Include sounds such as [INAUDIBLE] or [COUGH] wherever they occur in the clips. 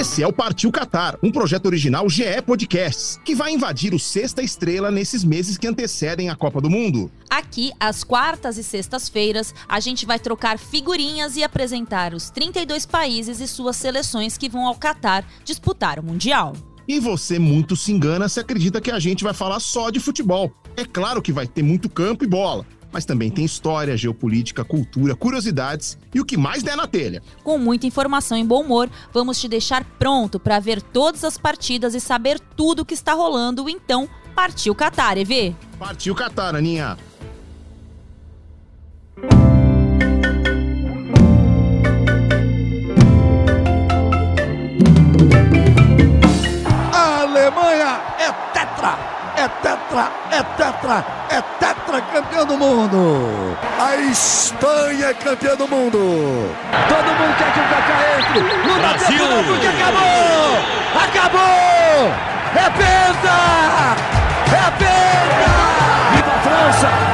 Esse é o Partiu Qatar, um projeto original GE Podcasts, que vai invadir o Sexta Estrela nesses meses que antecedem a Copa do Mundo. Aqui, às quartas e sextas-feiras, a gente vai trocar figurinhas e apresentar os 32 países e suas seleções que vão ao Qatar disputar o Mundial. E você muito se engana se acredita que a gente vai falar só de futebol. É claro que vai ter muito campo e bola, mas também tem história, geopolítica, cultura, curiosidades e o que mais der na telha. Com muita informação e bom humor, vamos te deixar pronto para ver todas as partidas e saber tudo o que está rolando. Então, partiu Qatar, EV! Partiu Qatar, Aninha! A Alemanha é tetra, é tetra, é tetra, é tetra campeão do mundo. A Espanha é campeã do mundo. Todo mundo quer que o Kaká entre. No Brasil. Porque acabou. Acabou. É penta. É penta. Viva a França.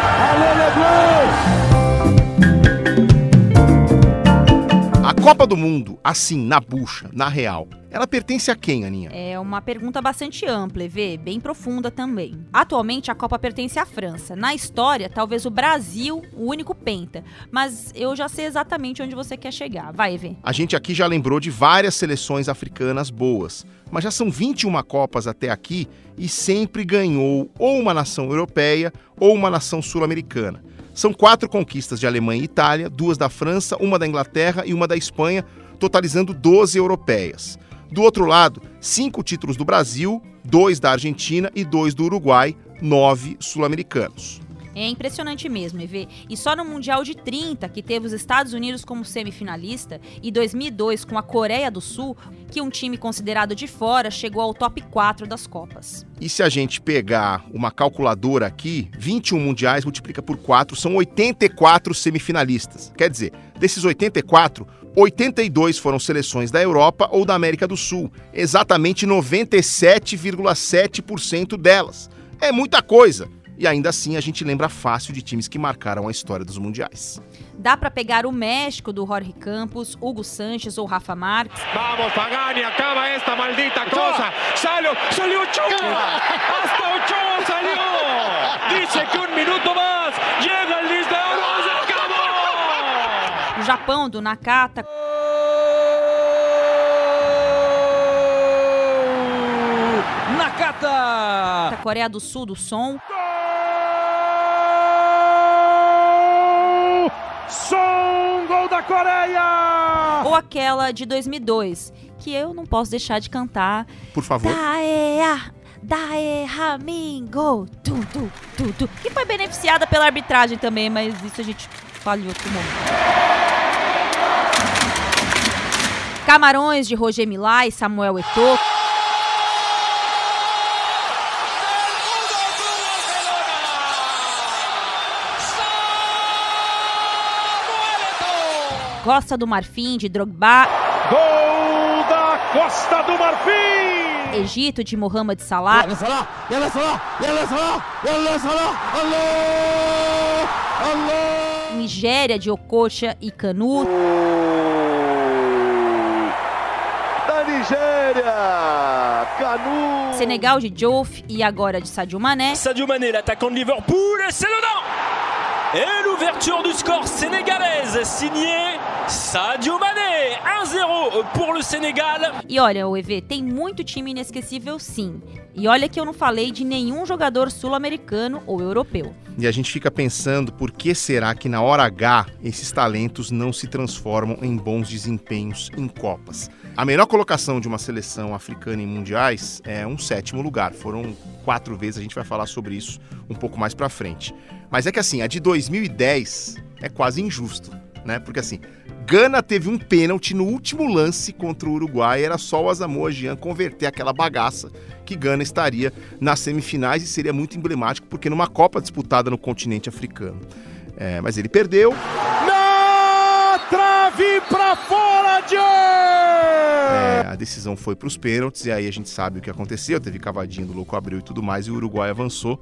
Copa do Mundo, assim, na bucha, na real, ela pertence a quem, Aninha? É uma pergunta bastante ampla, EV, bem profunda também. Atualmente, a Copa pertence à França. Na história, talvez o Brasil, o único penta. Mas eu já sei exatamente onde você quer chegar. Vai, EV. A gente aqui já lembrou de várias seleções africanas boas, mas já são 21 Copas até aqui e sempre ganhou ou uma nação europeia ou uma nação sul-americana. São quatro conquistas de Alemanha e Itália, duas da França, uma da Inglaterra e uma da Espanha, totalizando 12 europeias. Do outro lado, cinco títulos do Brasil, dois da Argentina e dois do Uruguai, nove sul-americanos. É impressionante mesmo, EV. E só no Mundial de 30, que teve os Estados Unidos como semifinalista, e 2002 com a Coreia do Sul, que um time considerado de fora chegou ao top 4 das Copas. E se a gente pegar uma calculadora aqui, 21 mundiais multiplica por 4, são 84 semifinalistas. Quer dizer, desses 84, 82 foram seleções da Europa ou da América do Sul, exatamente 97,7% delas. É muita coisa. E ainda assim a gente lembra fácil de times que marcaram a história dos mundiais. Dá pra pegar o México do Jorge Campos, Hugo Sanches ou Rafa Marques. Vamos, Pagani, acaba esta maldita cosa. Salió, salió Ochoa. Hasta Ochoa salió. Dice que un minuto más. Llega el lista de oro. Se acabó. O Japão do Nakata. Nakata. A Coreia do Sul do Som. Som, gol da Coreia. Ou aquela de 2002, que eu não posso deixar de cantar. Por favor. Daea, Dae Ramingo, tu, tu, tu, tu, que foi beneficiada pela arbitragem também, mas isso a gente fala em outro momento. Camarões de Roger Milá e Samuel Eto'o. Costa do Marfim, de Drogba. Gol da Costa do Marfim! Egito, de Mohamed Salah. Ela Salah! Ela Salah! Ela Salah! Ela Salah! Alô! Alô! Nigéria, de Okocha e Canu. Da Nigéria! Canu! Senegal, de Diouf e agora de Sadio Mané. Sadio Mané, atacante de Liverpool, é c'est le nom! Et l'ouverture du score sénégalaise signée Sadio Mané 1-0 pour le Sénégal. E olha, o EV tem muito time inesquecível sim. E olha que eu não falei de nenhum jogador sul-americano ou europeu. E a gente fica pensando por que será que na hora H esses talentos não se transformam em bons desempenhos em Copas. A melhor colocação de uma seleção africana em mundiais é um sétimo lugar. Foram quatro vezes, a gente vai falar sobre isso um pouco mais pra frente. Mas é que assim, a de 2010 é quase injusto, né? Porque assim, Gana teve um pênalti no último lance contra o Uruguai, era só o Asamoah Gyan converter aquela bagaça que Gana estaria nas semifinais e seria muito emblemático, porque numa Copa disputada no continente africano. É, mas ele perdeu. Na trave pra fora, Jay. É, a decisão foi para os pênaltis e aí a gente sabe o que aconteceu. Teve cavadinho do Louco Abreu e tudo mais e o Uruguai avançou.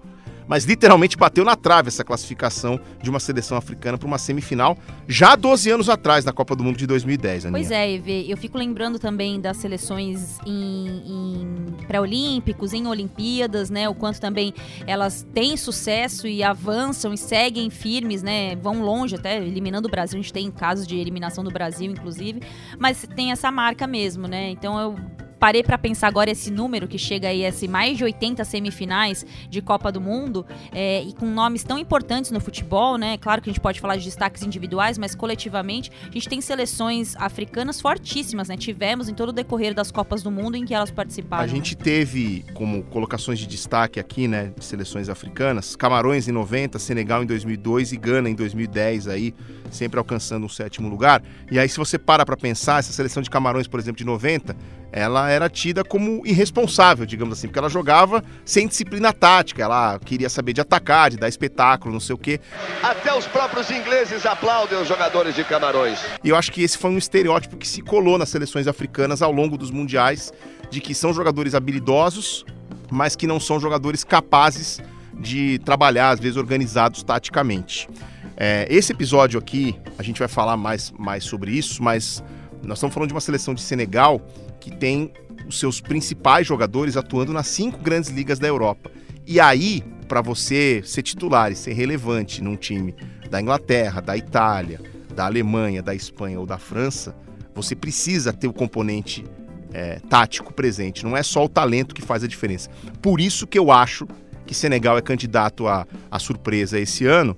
Mas literalmente bateu na trave essa classificação de uma seleção africana para uma semifinal já 12 anos atrás, na Copa do Mundo de 2010, Aninha. Pois é, Eve, eu fico lembrando também das seleções em, em pré-olímpicos, em Olimpíadas, né? O quanto também elas têm sucesso e avançam e seguem firmes, né? Vão longe, até eliminando o Brasil. A gente tem casos de eliminação do Brasil, inclusive, mas tem essa marca mesmo, né? Então eu parei para pensar agora esse número que chega aí, esse mais de 80 semifinais de Copa do Mundo, é, e com nomes tão importantes no futebol, né? Claro que a gente pode falar de destaques individuais, mas coletivamente a gente tem seleções africanas fortíssimas, né? Tivemos em todo o decorrer das Copas do Mundo em que elas participaram. A gente teve como colocações de destaque aqui, né, de seleções africanas, Camarões em 90, Senegal em 2002 e Gana em 2010 aí, sempre alcançando um sétimo lugar. E aí se você para para pensar, essa seleção de Camarões, por exemplo, de 90, ela era tida como irresponsável, digamos assim, porque ela jogava sem disciplina tática, ela queria saber de atacar, de dar espetáculo, não sei o quê. Até os próprios ingleses aplaudem os jogadores de Camarões. E eu acho que esse foi um estereótipo que se colou nas seleções africanas ao longo dos mundiais, de que são jogadores habilidosos, mas que não são jogadores capazes de trabalhar, às vezes organizados taticamente. É, esse episódio aqui, a gente vai falar mais, mais sobre isso, mas nós estamos falando de uma seleção de Senegal que tem os seus principais jogadores atuando nas cinco grandes ligas da Europa. E aí, para você ser titular e ser relevante num time da Inglaterra, da Itália, da Alemanha, da Espanha ou da França, você precisa ter o componente é, tático presente. Não é só o talento que faz a diferença. Por isso que eu acho que Senegal é candidato à, à surpresa esse ano,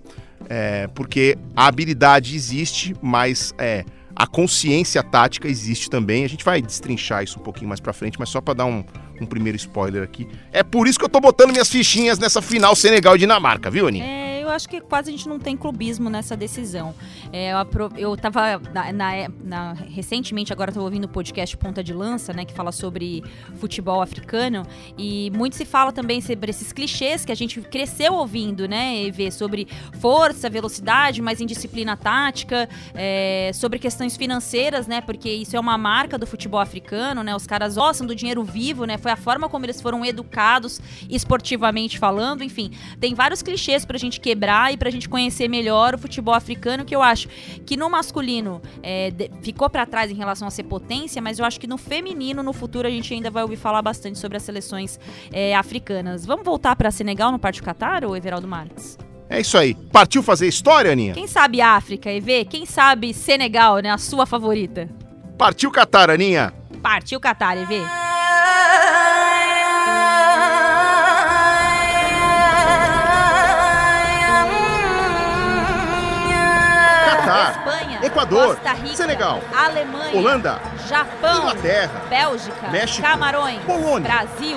é, porque a habilidade existe, mas é, a consciência tática existe também. A gente vai destrinchar isso um pouquinho mais pra frente, mas só para dar um, um primeiro spoiler aqui. É por isso que eu tô botando minhas fichinhas nessa final Senegal e Dinamarca, viu, Aninha? É, eu acho que quase a gente não tem clubismo nessa decisão. É, eu, apro- eu tava na, na- na- recentemente, agora tô ouvindo o podcast Ponta de Lança, né, que fala sobre futebol africano, e muito se fala também sobre esses clichês que a gente cresceu ouvindo, né, EV, sobre força, velocidade, mas indisciplina tática, é, sobre questões financeiras, né, porque isso é uma marca do futebol africano, né, os caras gostam do dinheiro vivo, né, foi a forma como eles foram educados esportivamente falando, enfim, tem vários clichês pra gente quebrar e pra gente conhecer melhor o futebol africano, que eu acho que no masculino é, ficou pra trás em relação a ser potência, mas eu acho que no feminino, no futuro, a gente ainda vai ouvir falar bastante sobre as seleções é, africanas. Vamos voltar pra Senegal no Parte Qatar, ou Everaldo Marques? É isso aí. Partiu fazer história, Aninha? Quem sabe África, EV? Quem sabe Senegal, né? A sua favorita? Partiu Catar, Aninha. Partiu Qatar, EV. Equador, Costa Rica, Senegal, Alemanha, Holanda, Japão, Inglaterra, Bélgica, México, Camarões, Polônia. Brasil.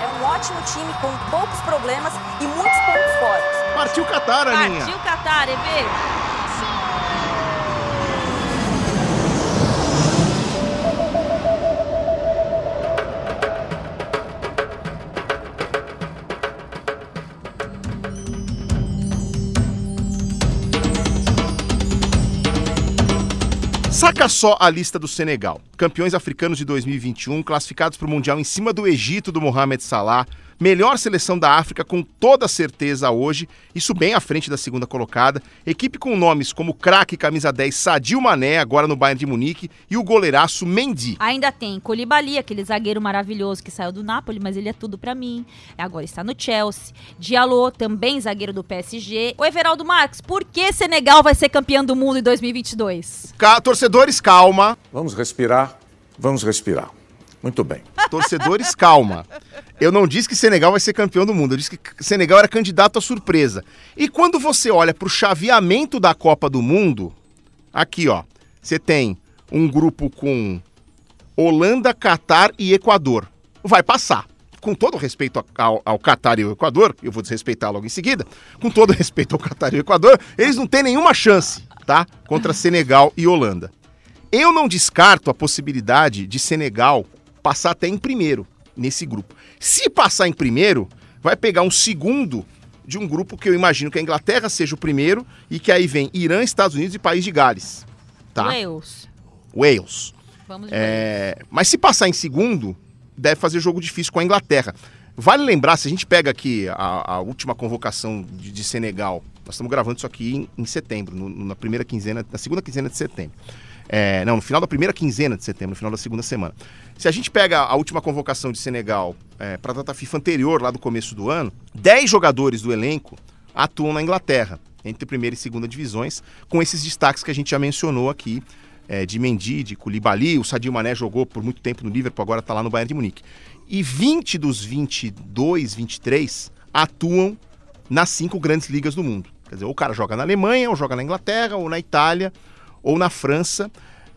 É um ótimo time com poucos problemas e muitos pontos fortes. Partiu Catar, Aninha. Partiu Qatar, EV. Saca só a lista do Senegal. Campeões africanos de 2021, classificados para o Mundial em cima do Egito do Mohamed Salah. Melhor seleção da África com toda certeza hoje, isso bem à frente da segunda colocada. Equipe com nomes como craque camisa 10 Sadio Mané, agora no Bayern de Munique, e o goleiraço Mendy. Ainda tem Colibali, aquele zagueiro maravilhoso que saiu do Napoli, mas ele é tudo pra mim. Agora está no Chelsea. Diallo, também zagueiro do PSG. O Everaldo Marques, por que Senegal vai ser campeão do mundo em 2022? Ca- torcedores, calma. Vamos respirar, vamos respirar. Muito bem. Torcedores, calma. Eu não disse que Senegal vai ser campeão do mundo, eu disse que Senegal era candidato à surpresa. E quando você olha para o chaveamento da Copa do Mundo, aqui ó, você tem um grupo com Holanda, Catar e Equador. Vai passar. Com todo respeito ao, ao Catar e ao Equador, eu vou desrespeitar logo em seguida, com todo respeito ao Catar e ao Equador, eles não têm nenhuma chance, tá? Contra Senegal e Holanda. Eu não descarto a possibilidade de Senegal passar até em primeiro nesse grupo. Se passar em primeiro, vai pegar um segundo de um grupo que eu imagino que a Inglaterra seja o primeiro e que aí vem Irã, Estados Unidos e País de Gales. Tá? Wales. Wales. Vamos É, mas se passar em segundo, deve fazer jogo difícil com a Inglaterra. Vale lembrar, se a gente pega aqui a, a última convocação de, de Senegal, nós estamos gravando isso aqui em, em setembro, no- na primeira quinzena, na segunda quinzena de setembro. É, não, no final da primeira quinzena de setembro, no final da segunda semana. Se a gente pega a última convocação de Senegal para a data FIFA anterior, lá do começo do ano, 10 jogadores do elenco atuam na Inglaterra, entre primeira e segunda divisões, com esses destaques que a gente já mencionou aqui, é, de Mendy, de Koulibaly, o Sadio Mané jogou por muito tempo no Liverpool, agora está lá no Bayern de Munique. E 20 dos 22, 23 atuam nas cinco grandes ligas do mundo. Quer dizer, ou o cara joga na Alemanha, ou joga na Inglaterra, ou na Itália, ou na França,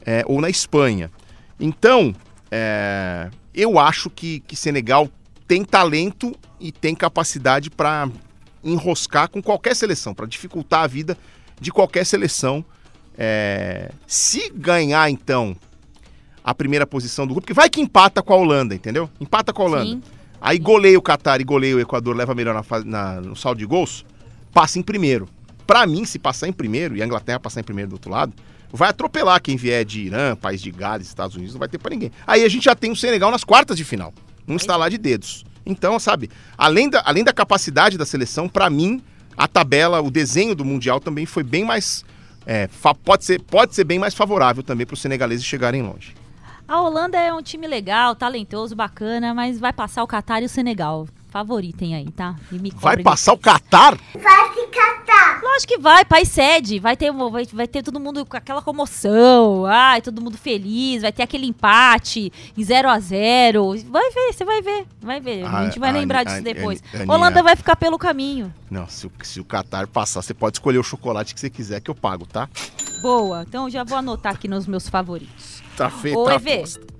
é, ou na Espanha. Então, é, eu acho que, que Senegal tem talento e tem capacidade para enroscar com qualquer seleção, para dificultar a vida de qualquer seleção. É, se ganhar, então, a primeira posição do grupo, porque vai que empata com a Holanda, entendeu? Empata com a Holanda. Sim. Aí goleia o Catar e goleia o Equador, leva melhor na, na- no saldo de gols, passa em primeiro. Pra mim, se passar em primeiro e a Inglaterra passar em primeiro do outro lado, vai atropelar quem vier de Irã, País de Gales, Estados Unidos, não vai ter pra ninguém. Aí a gente já tem o Senegal nas quartas de final, num estalar de dedos. Então, sabe, além da, além da capacidade da seleção, pra mim, a tabela, o desenho do Mundial também foi bem mais. é, pode, ser, pode ser bem mais favorável também para os senegaleses chegarem longe. A Holanda é um time legal, talentoso, bacana, mas vai passar o Catar e o Senegal. Favoritem aí, tá? E me Vai passar o Catar? Lógico que vai, país sede. Vai ter, vai, vai ter todo mundo com aquela comoção. Ai, todo mundo feliz. Vai ter aquele empate em 0 a 0 Vai ver, você vai ver. Vai ver. a Ah, gente vai a- lembrar a- disso a- depois. a- Holanda vai ficar pelo caminho. Não, se o, se o Qatar passar, você pode escolher o chocolate que você quiser que eu pago, tá? Boa. Então já vou anotar aqui nos meus favoritos. Tá feito Ô, a. Ah.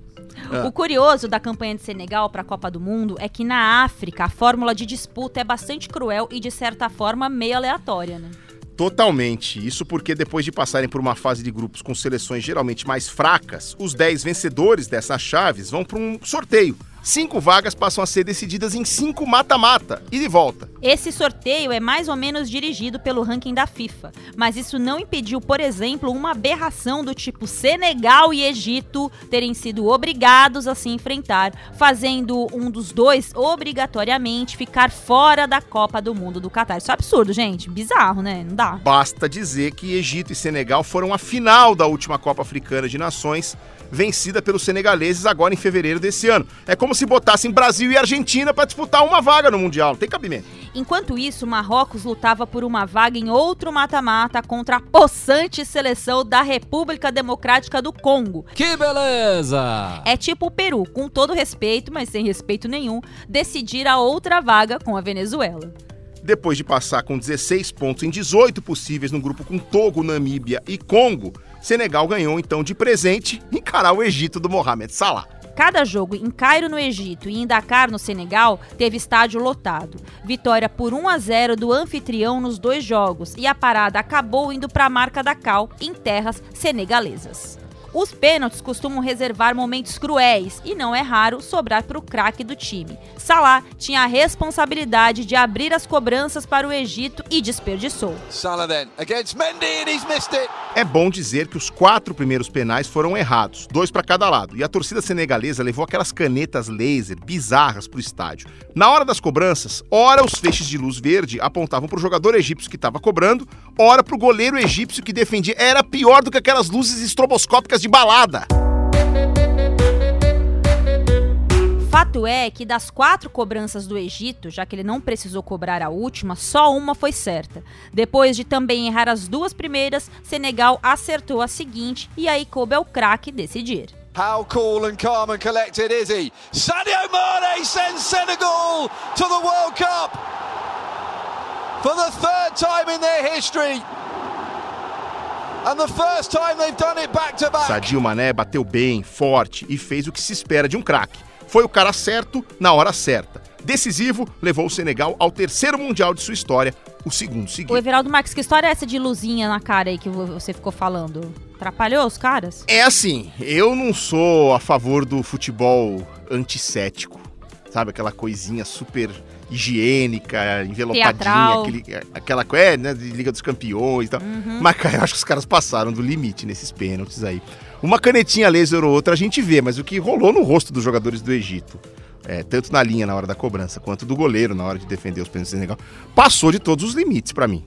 O curioso da campanha de Senegal para a Copa do Mundo é que na África a fórmula de disputa é bastante cruel e de certa forma meio aleatória, né? Totalmente. Isso porque depois de passarem por uma fase de grupos com seleções geralmente mais fracas, os 10 vencedores dessas chaves vão para um sorteio. Cinco vagas passam a ser decididas em cinco mata-mata e de volta. Esse sorteio é mais ou menos dirigido pelo ranking da FIFA, mas isso não impediu, por exemplo, uma aberração do tipo Senegal e Egito terem sido obrigados a se enfrentar, fazendo um dos dois obrigatoriamente ficar fora da Copa do Mundo do Catar. Isso é absurdo, gente. Bizarro, né? Não dá. Basta dizer que Egito e Senegal foram a final da última Copa Africana de Nações, vencida pelos senegaleses agora em fevereiro desse ano. É como se botassem Brasil e Argentina para disputar uma vaga no Mundial. Não tem cabimento. Enquanto isso, Marrocos lutava por uma vaga em outro mata-mata contra a possante seleção da República Democrática do Congo, Que beleza! É tipo o Peru, com todo respeito, mas sem respeito nenhum, decidir a outra vaga com a Venezuela. Depois de passar com 16 pontos em 18 possíveis no grupo com Togo, Namíbia e Congo, Senegal ganhou então de presente encarar o Egito do Mohamed Salah. Cada jogo em Cairo, no Egito, e em Dakar, no Senegal, teve estádio lotado. Vitória por 1 a 0 do anfitrião nos dois jogos e a parada acabou indo para a marca da Cal em terras senegalesas. Os pênaltis costumam reservar momentos cruéis e não é raro sobrar para o craque do time. Salah tinha a responsabilidade de abrir as cobranças para o Egito e desperdiçou. Salah then against Mendy and he's missed it. É bom dizer que os quatro primeiros penais foram errados, dois para cada lado, e a torcida senegalesa levou aquelas canetas laser bizarras pro estádio. Na hora das cobranças, ora os feixes de luz verde apontavam pro jogador egípcio que estava cobrando, ora pro goleiro egípcio que defendia. Era pior do que aquelas luzes estroboscópicas de balada. Fato é que das quatro cobranças do Egito, já que ele não precisou cobrar a última, só uma foi certa. Depois de também errar as duas primeiras, Senegal acertou a seguinte e aí coube ao craque decidir. How cool and calm and collected is he? Sadio Mane sends Senegal to the World Cup for the third time in their history. And the first time they've done it back to back. Sadio Mané bateu bem, forte e fez o que se espera de um craque. Foi o cara certo na hora certa. Decisivo, levou o Senegal ao terceiro Mundial de sua história, o segundo O seguido. Everaldo Marques, que história é essa de luzinha na cara aí que vo- você ficou falando? Atrapalhou os caras? É assim, eu não sou a favor do futebol antissético. Sabe, aquela coisinha super higiênica, envelopadinha, aquele, aquela coisa, é, né, de Liga dos Campeões e tal. Mas, cara, eu acho que os caras passaram do limite nesses pênaltis aí. Uma canetinha laser ou outra a gente vê, mas o que rolou no rosto dos jogadores do Egito é, tanto na linha na hora da cobrança, quanto do goleiro na hora de defender os pênaltis do Senegal, passou de todos os limites para mim.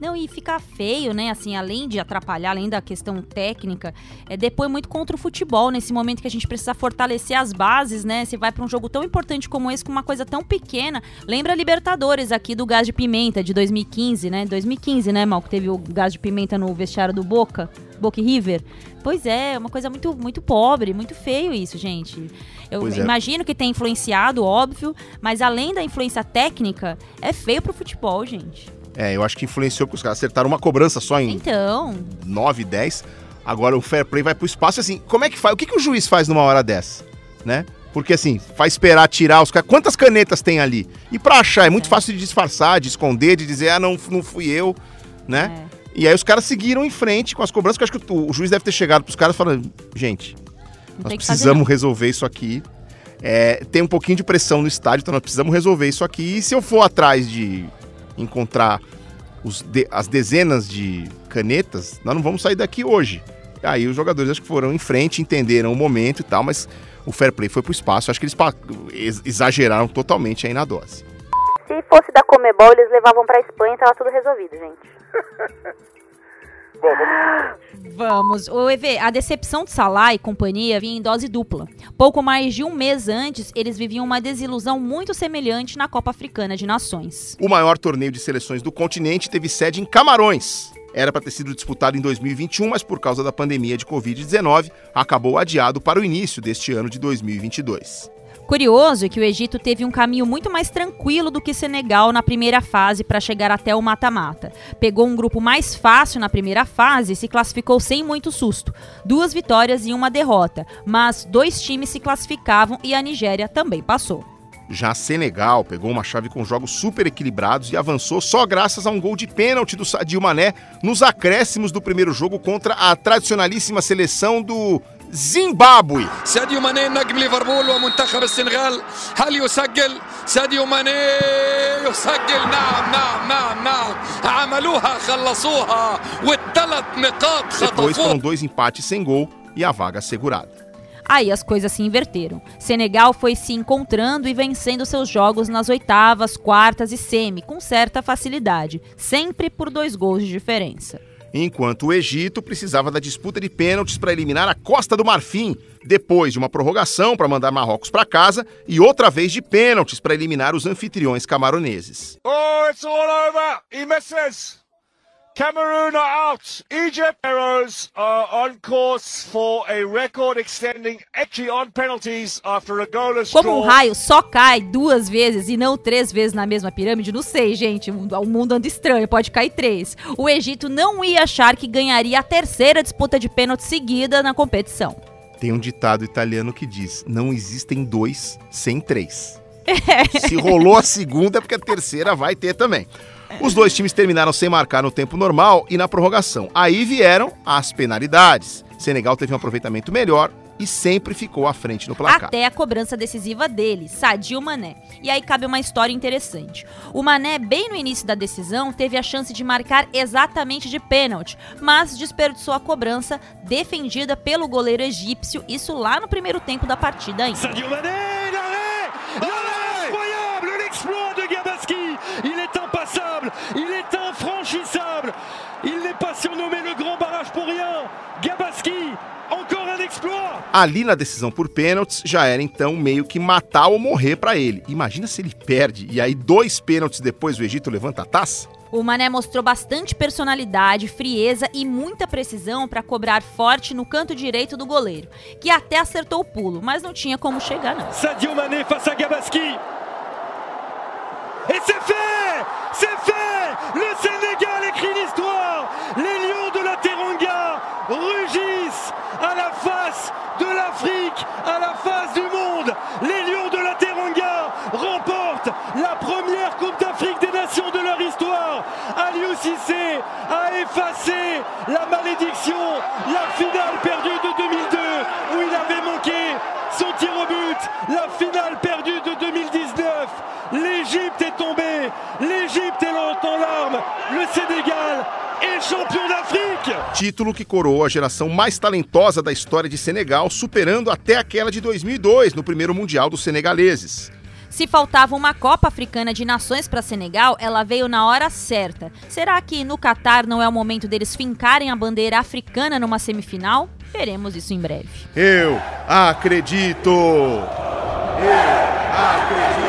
Não, e fica feio, né? Assim, além de atrapalhar, além da questão técnica, é depois muito contra o futebol, nesse momento que a gente precisa fortalecer as bases, né? Você vai para um jogo tão importante como esse, com uma coisa tão pequena. Lembra a Libertadores aqui do gás de pimenta de 2015, né? 2015, né, Mal, que teve o gás de pimenta no vestiário do Boca, Boca River. Pois é, uma coisa muito, muito pobre, muito feio isso, gente. Eu Pois é. imagino que tem influenciado, óbvio, mas além da influência técnica, é feio pro futebol, gente. É, eu acho que influenciou porque os caras acertaram uma cobrança só em Então, 9, 10. Agora o fair play vai pro espaço. Assim, como é que faz? O que, que o juiz faz numa hora dessa? Né? Porque assim, faz esperar tirar os caras. Quantas canetas tem ali? E pra achar, é muito fácil de disfarçar, de esconder, de dizer, ah, não, não fui eu, né? É. E aí os caras seguiram em frente com as cobranças, que eu acho que o, o juiz deve ter chegado pros caras falando, gente, não nós tem que fazer. precisamos não. resolver isso aqui. É, tem um pouquinho de pressão no estádio, então nós precisamos resolver isso aqui. E se eu for atrás de encontrar os de- as dezenas de canetas, nós não vamos sair daqui hoje. Aí os jogadores acho que foram em frente, entenderam o momento e tal, mas o fair play foi pro espaço. Acho que eles exageraram totalmente aí na dose. Se fosse da Comebol, eles levavam pra Espanha e tava tudo resolvido, gente. [LAUGHS] Vamos. O EV, a decepção de Salah e companhia vinha em dose dupla. Pouco mais de um mês antes, eles viviam uma desilusão muito semelhante na Copa Africana de Nações. O maior torneio de seleções do continente teve sede em Camarões. Era para ter sido disputado em 2021, mas por causa da pandemia de Covid-19, acabou adiado para o início deste ano de 2022. Curioso é que o Egito teve um caminho muito mais tranquilo do que Senegal na primeira fase para chegar até o mata-mata. Pegou um grupo mais fácil na primeira fase e se classificou sem muito susto. Duas vitórias e uma derrota, mas dois times se classificavam e a Nigéria também passou. Já Senegal pegou uma chave com jogos super equilibrados e avançou só graças a um gol de pênalti do Sadio Mané nos acréscimos do primeiro jogo contra a tradicionalíssima seleção do Zimbábue. ساديو ماني نجم ليفربول ومنتخب السنغال هل يسجل ساديو ماني يسجل نعم نعم نعم نعم عملوها خلصوها والثلاث نقاط Depois foram خطفوها dois empates sem gol e a vaga assegurada. Aí as coisas se inverteram. Senegal foi se encontrando e vencendo seus jogos nas oitavas, quartas e semi, com certa facilidade, sempre por dois gols de diferença. Enquanto o Egito precisava da disputa de pênaltis para eliminar a Costa do Marfim, depois de uma prorrogação para mandar Marrocos para casa e outra vez de pênaltis para eliminar os anfitriões camaroneses. Oh, it's all over. He misses. Cameroon are out. Egypt Arrows are on course for a record extending actually on penalties after a goalless Como um draw. raio só cai duas vezes e não três vezes na mesma pirâmide, não sei, gente. O o mundo anda estranho, pode cair três. O Egito não ia achar que ganharia a terceira disputa de pênalti seguida na competição. Tem um ditado italiano que diz: não existem dois sem três. [LAUGHS] Se rolou a segunda, é porque a terceira vai ter também. Os dois times terminaram sem marcar no tempo normal e na prorrogação. Aí vieram as penalidades. Senegal teve um aproveitamento melhor e sempre ficou à frente no placar. Até a cobrança decisiva dele, Sadio Mané. E aí cabe uma história interessante. O Mané, bem no início da decisão, teve a chance de marcar exatamente de pênalti, mas desperdiçou a cobrança defendida pelo goleiro egípcio, isso lá no primeiro tempo da partida ainda. Sadio Mané, Ali na decisão por pênaltis já era então meio que matar ou morrer pra ele. Imagina se ele perde e aí dois pênaltis depois o Egito levanta a taça? O Mané mostrou bastante personalidade, frieza e muita precisão para cobrar forte no canto direito do goleiro, que até acertou o pulo, mas não tinha como chegar não. Sadio Mané face à Gabaski Et c'est fait C'est fait Le Sénégal écrit l'histoire Les Lions de la Teranga à la face de l'Afrique, à la face du monde. Les Lions de la Teranga remportent la première Coupe d'Afrique des Nations de leur histoire. Aliou Cissé a effacé la malédiction, la finale perdue de título que coroou a geração mais talentosa da história de Senegal, superando até aquela de 2002, no primeiro Mundial dos Senegaleses. Se faltava uma Copa Africana de Nações para Senegal, ela veio na hora certa. Será que no Catar não é o momento deles fincarem a bandeira africana numa semifinal? Veremos isso em breve. Eu acredito! Eu acredito!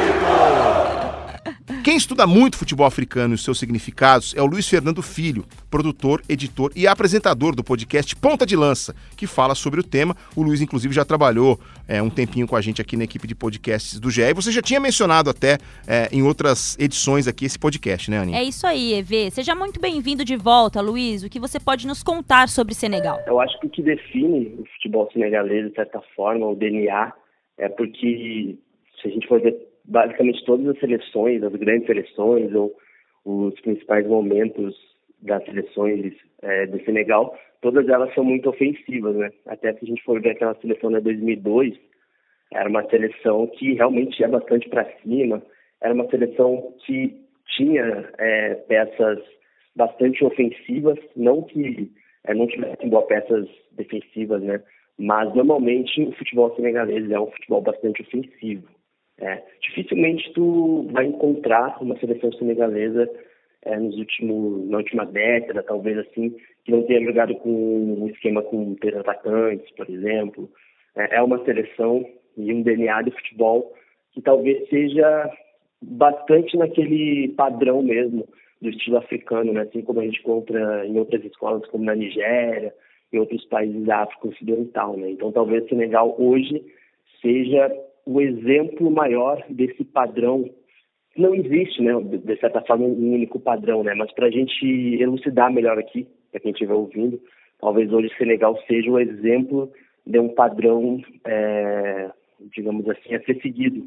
Quem estuda muito futebol africano e os seus significados é o Luiz Fernando Filho, produtor, editor e apresentador do podcast Ponta de Lança, que fala sobre o tema. O Luiz, inclusive, já trabalhou é, um tempinho com a gente aqui na equipe de podcasts do GE. E você já tinha mencionado até é, em outras edições aqui esse podcast, né, Aninha? É isso aí, EV. Seja muito bem-vindo de volta, Luiz. O que você pode nos contar sobre Senegal? Eu acho que o que define o futebol senegalês, de certa forma, o DNA, é porque se a gente for ver basicamente todas as seleções, as grandes seleções ou os principais momentos das seleções é, do Senegal, todas elas são muito ofensivas, né? Até se a gente for ver aquela seleção de 2002, era uma seleção que realmente ia bastante para cima, era uma seleção que tinha é, peças bastante ofensivas, não que é, não tivessem boas peças defensivas, né? Mas normalmente o futebol senegalês é um futebol bastante ofensivo. É, dificilmente tu vai encontrar uma seleção senegalesa é, nos últimos, na última década, talvez assim, que não tenha jogado com um esquema com três atacantes, por exemplo. É, é uma seleção e um DNA de futebol que talvez seja bastante naquele padrão mesmo do estilo africano, né? assim como a gente encontra em outras escolas, como na Nigéria, em outros países da África Ocidental. Né? Então, talvez o Senegal hoje seja o exemplo maior desse padrão. Não existe, né, de certa forma, um único padrão, né? Mas para a gente elucidar melhor aqui, para quem estiver ouvindo, talvez hoje Senegal seja o exemplo de um padrão, é, digamos assim, a ser seguido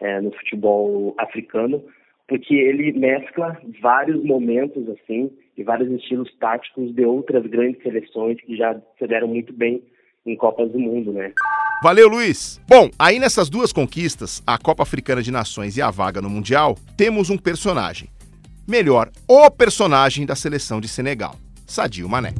é, no futebol africano, porque ele mescla vários momentos assim e vários estilos táticos de outras grandes seleções que já se deram muito bem em Copas do Mundo, né? Valeu, Luiz! Bom, aí nessas duas conquistas, a Copa Africana de Nações e a vaga no Mundial, temos um personagem. Melhor, o personagem da seleção de Senegal, Sadio Mané.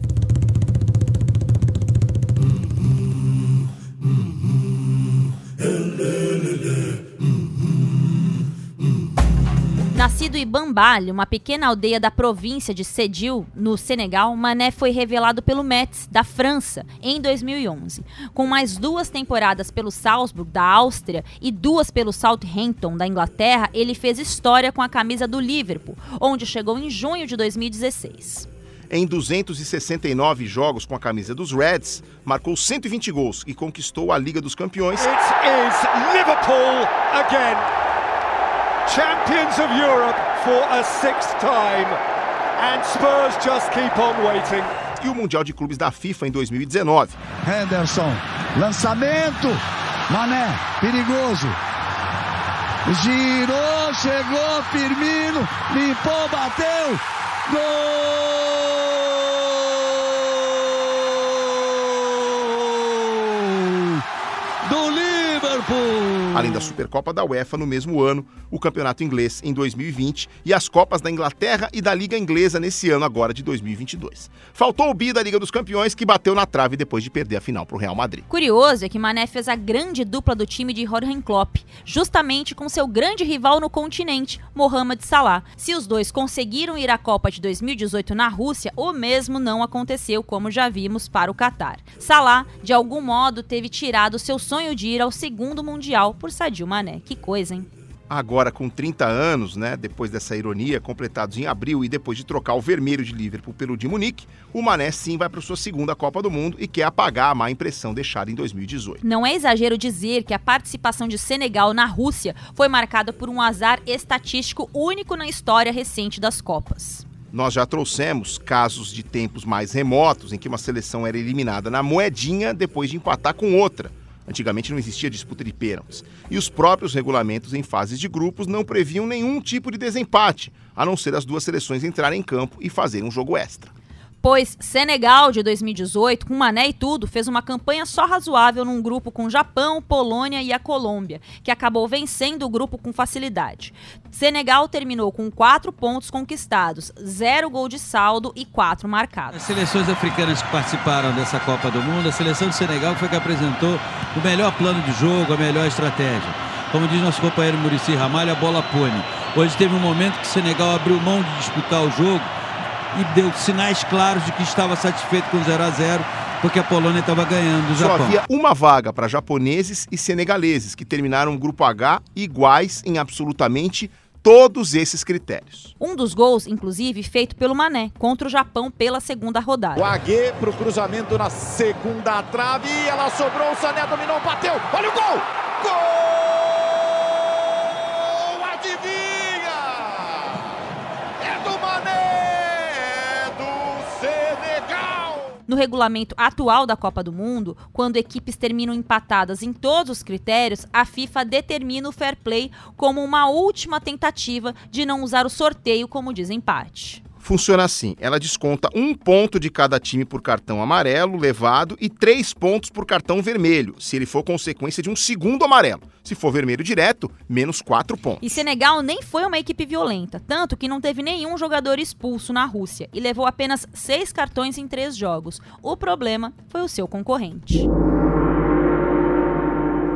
Nascido em Bambal, uma pequena aldeia da província de Sedil, no Senegal, Mané foi revelado pelo Metz, da França, em 2011. Com mais duas temporadas pelo Salzburg, da Áustria, e duas pelo Southampton, da Inglaterra, ele fez história com a camisa do Liverpool, onde chegou em junho de 2016. Em 269 jogos com a camisa dos Reds, marcou 120 gols e conquistou a Liga dos Campeões. It is Liverpool again. Champions of Europe for a sixth time. And Spurs just keep on waiting. E o Mundial de Clubes da FIFA em 2019. Henderson, lançamento. Mané, perigoso. Girou, chegou, Firmino, limpou, bateu. Gol! Além da Supercopa da UEFA no mesmo ano, o Campeonato Inglês em 2020 e as Copas da Inglaterra e da Liga Inglesa nesse ano agora de 2022. Faltou o bi da Liga dos Campeões que bateu na trave depois de perder a final para o Real Madrid. Curioso é que Mané fez a grande dupla do time de Jurgen Klopp, justamente com seu grande rival no continente, Mohamed Salah. Se os dois conseguiram ir à Copa de 2018 na Rússia, o mesmo não aconteceu, como já vimos para o Catar. Salah, de algum modo, teve tirado seu sonho de ir ao segundo Mundial por Sadio Mané. Que coisa, hein? Agora com 30 anos, né, depois dessa ironia, completados em abril e depois de trocar o vermelho de Liverpool pelo de Munique, o Mané sim vai para sua segunda Copa do Mundo e quer apagar a má impressão deixada em 2018. Não é exagero dizer que a participação de Senegal na Rússia foi marcada por um azar estatístico único na história recente das Copas. Nós já trouxemos casos de tempos mais remotos em que uma seleção era eliminada na moedinha depois de empatar com outra Antigamente não existia disputa de pênaltis. E os próprios regulamentos em fases de grupos não previam nenhum tipo de desempate, a não ser as duas seleções entrarem em campo e fazerem um jogo extra. Pois Senegal de 2018, com Mané e tudo, fez uma campanha só razoável num grupo com Japão, Polônia e a Colômbia, que acabou vencendo o grupo com facilidade. Senegal terminou com quatro pontos conquistados, zero gol de saldo e quatro marcados. As seleções africanas que participaram dessa Copa do Mundo, a seleção de Senegal foi que apresentou o melhor plano de jogo, a melhor estratégia. Como diz nosso companheiro Murici Ramalho, a bola pône. Hoje teve um momento que o Senegal abriu mão de disputar o jogo e deu sinais claros de que estava satisfeito com 0 a 0 porque a Polônia estava ganhando do Japão. Só havia uma vaga para japoneses e senegaleses, que terminaram o grupo H iguais em absolutamente todos esses critérios. Um dos gols, inclusive, feito pelo Mané contra o Japão pela segunda rodada. O Agüe para o cruzamento na segunda trave, ela sobrou, o Sané dominou, bateu, olha o gol! Gol! No regulamento atual da Copa do Mundo, quando equipes terminam empatadas em todos os critérios, a FIFA determina o fair play como uma última tentativa de não usar o sorteio como desempate funciona assim: ela desconta um ponto de cada time por cartão amarelo levado e três pontos por cartão vermelho, se ele for consequência de um segundo amarelo. Se for vermelho direto, menos quatro pontos. E Senegal nem foi uma equipe violenta, tanto que não teve nenhum jogador expulso na Rússia e levou apenas seis cartões em três jogos. O problema foi o seu concorrente.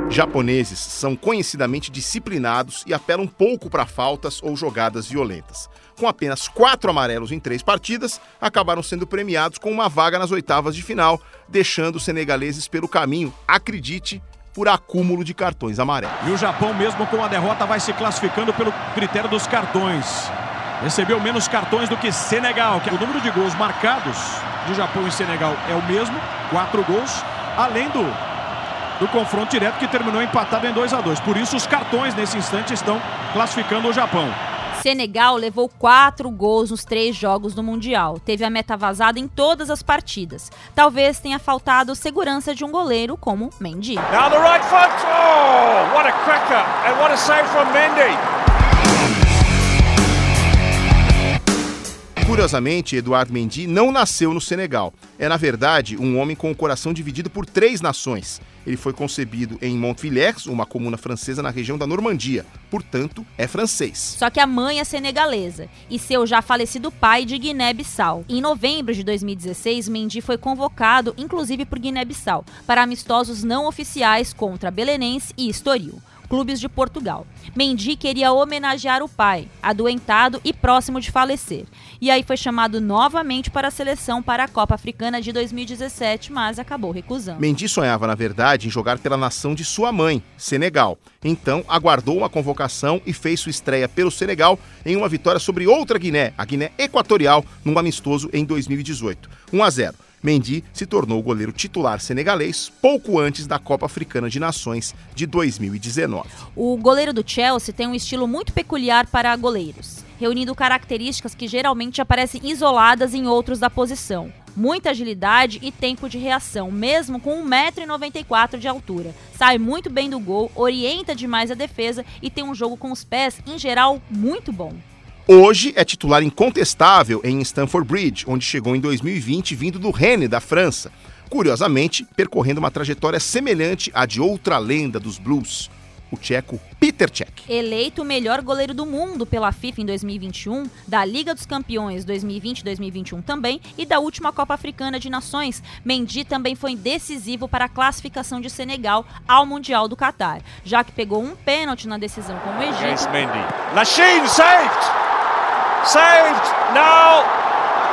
Japoneses são conhecidamente disciplinados e apelam pouco para faltas ou jogadas violentas. Com apenas quatro amarelos em três partidas, acabaram sendo premiados com uma vaga nas oitavas de final, deixando os senegaleses pelo caminho, acredite, por acúmulo de cartões amarelos. E o Japão, mesmo com a derrota, vai se classificando pelo critério dos cartões. Recebeu menos cartões do que Senegal, que o número de gols marcados de Japão e Senegal é o mesmo, quatro gols, além do do confronto direto que terminou empatado em 2 a 2 Por isso, os cartões nesse instante estão classificando o Japão. Senegal levou quatro gols nos três jogos do Mundial. Teve a meta vazada em todas as partidas. Talvez tenha faltado segurança de um goleiro como Mendy. Now the right foot. Oh, what a cracker and what a save from Mendy. Curiosamente, Eduardo Mendy não nasceu no Senegal. É, na verdade, um homem com o coração dividido por três nações. Ele foi concebido em Montvillers, uma comuna francesa na região da Normandia. Portanto, é francês. Só que a mãe é senegalesa e seu já falecido pai de Guiné-Bissau. Em novembro de 2016, Mendy foi convocado, inclusive por Guiné-Bissau, para amistosos não oficiais contra Belenense e Estoril clubes de Portugal. Mendy queria homenagear o pai, adoentado e próximo de falecer. E aí foi chamado novamente para a seleção para a Copa Africana de 2017, mas acabou recusando. Mendy sonhava, na verdade, em jogar pela nação de sua mãe, Senegal. Então, aguardou uma convocação e fez sua estreia pelo Senegal em uma vitória sobre outra Guiné, a Guiné Equatorial, num amistoso em 2018. 1 a 0. Mendy se tornou o goleiro titular senegalês pouco antes da Copa Africana de Nações de 2019. O goleiro do Chelsea tem um estilo muito peculiar para goleiros, reunindo características que geralmente aparecem isoladas em outros da posição. Muita agilidade e tempo de reação, mesmo com 1,94m de altura. Sai muito bem do gol, orienta demais a defesa e tem um jogo com os pés, em geral, muito bom. Hoje é titular incontestável em Stamford Bridge, onde chegou em 2020 vindo do Rennes, da França. Curiosamente, percorrendo uma trajetória semelhante à de outra lenda dos Blues, o tcheco Peter Cech. Eleito o melhor goleiro do mundo pela FIFA em 2021, da Liga dos Campeões 2020-2021 também e da última Copa Africana de Nações, Mendy também foi decisivo para a classificação de Senegal ao Mundial do Catar, já que pegou um pênalti na decisão com o Egito. Yes, Mendy. Lachine saved! Saved! Now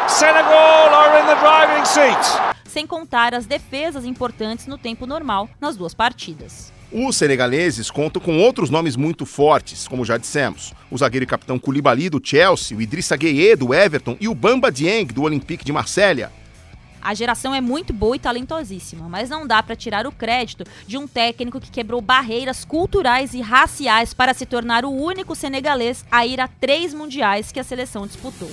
Senegal are in the driving seat. Sem contar as defesas importantes no tempo normal nas duas partidas. Os senegaleses contam com outros nomes muito fortes, como já dissemos. O zagueiro e capitão Koulibaly do Chelsea, o Idrissa Gueye do Everton e o Bamba Dieng do Olympique de Marselha. A geração é muito boa e talentosíssima, mas não dá para tirar o crédito de um técnico que quebrou barreiras culturais e raciais para se tornar o único senegalês a ir a três mundiais que a seleção disputou.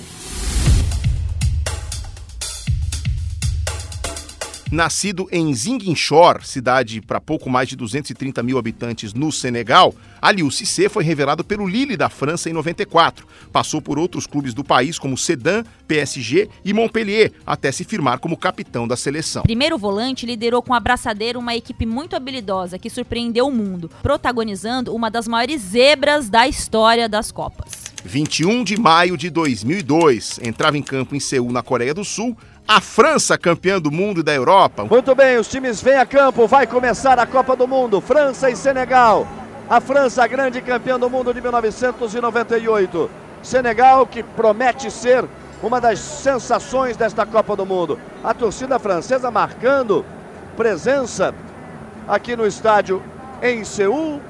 Nascido em Ziguinchor, cidade para pouco mais de 230 mil habitantes no Senegal, Aliou Cissé foi revelado pelo Lille da França em 94. Passou por outros clubes do país como Sedan, PSG e Montpellier, até se firmar como capitão da seleção. Primeiro volante, liderou com a braçadeira uma equipe muito habilidosa que surpreendeu o mundo, protagonizando uma das maiores zebras da história das Copas. 21 de maio de 2002, entrava em campo em Seul, na Coreia do Sul, a França, campeã do mundo e da Europa. Muito bem, os times vêm a campo, vai começar a Copa do Mundo, França e Senegal. A França, grande campeã do mundo de 1998. Senegal, que promete ser uma das sensações desta Copa do Mundo. A torcida francesa marcando presença aqui no estádio em Seul,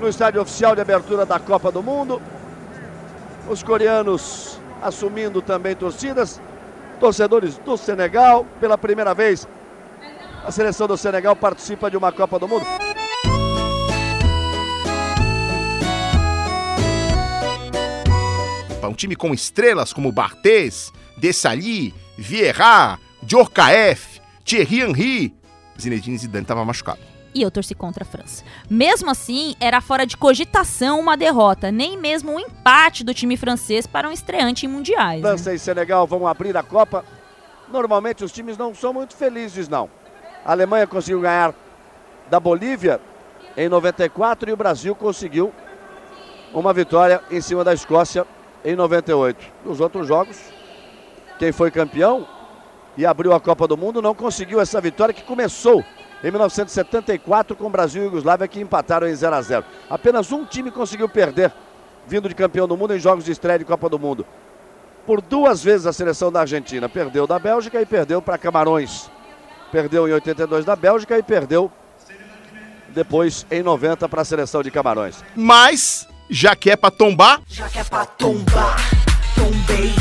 no estádio oficial de abertura da Copa do Mundo. Os coreanos assumindo também torcidas torcedores do Senegal. Pela primeira vez, a seleção do Senegal participa de uma Copa do Mundo. Um time com estrelas como Barthez, Dessali, Vieira, Djorkaeff, Thierry Henry. Zinedine Zidane estava machucado e eu torci contra a França. Mesmo assim, era fora de cogitação uma derrota, nem mesmo um empate do time francês para um estreante em mundiais. Né? França e Senegal vão abrir a Copa. Normalmente os times não são muito felizes, não. A Alemanha conseguiu ganhar da Bolívia em 94 e o Brasil conseguiu uma vitória em cima da Escócia em 98. Nos outros jogos, quem foi campeão e abriu a Copa do Mundo não conseguiu essa vitória que começou em 1974 com Brasil e Iugoslávia que empataram em 0 a 0. Apenas um time conseguiu perder, vindo de campeão do mundo em jogos de estreia de Copa do Mundo. Por duas vezes a seleção da Argentina perdeu da Bélgica e perdeu para Camarões. Perdeu em 82 da Bélgica e perdeu depois em 90 para a seleção de Camarões. Mas já que é para tombar, já que é para tombar, tombei.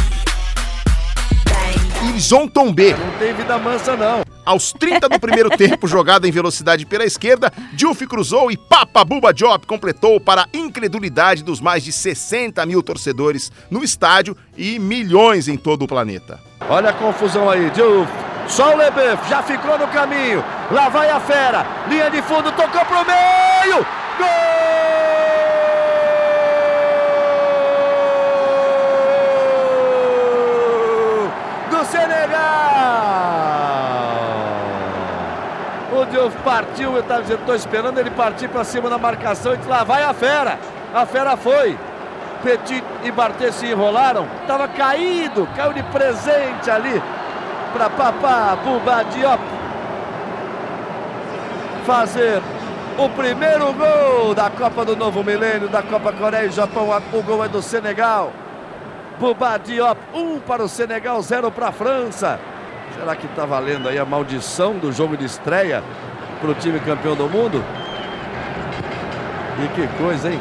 Ils ont tombé. Não tem vida mansa não. Aos 30 do primeiro tempo, jogada em velocidade pela esquerda, Diouf cruzou e Papa Buba Diop completou para a incredulidade dos mais de 60 mil torcedores no estádio e milhões em todo o planeta. Olha a confusão aí, Diouf. Só o Leboeuf já ficou no caminho. Lá vai a fera. Linha de fundo, tocou pro meio. Gol! Partiu, eu estava dizendo, estou esperando ele partir para cima da marcação e disse, lá vai a fera. A fera foi. Petit e Barthez se enrolaram, estava caído, caiu de presente ali para Papá Buba Diop fazer o primeiro gol da Copa do Novo Milênio, da Copa Coreia e Japão. O gol é do Senegal. Buba Diop, um para o Senegal, zero para a França. Será que está valendo aí a maldição do jogo de estreia para o time campeão do mundo? E que coisa, hein?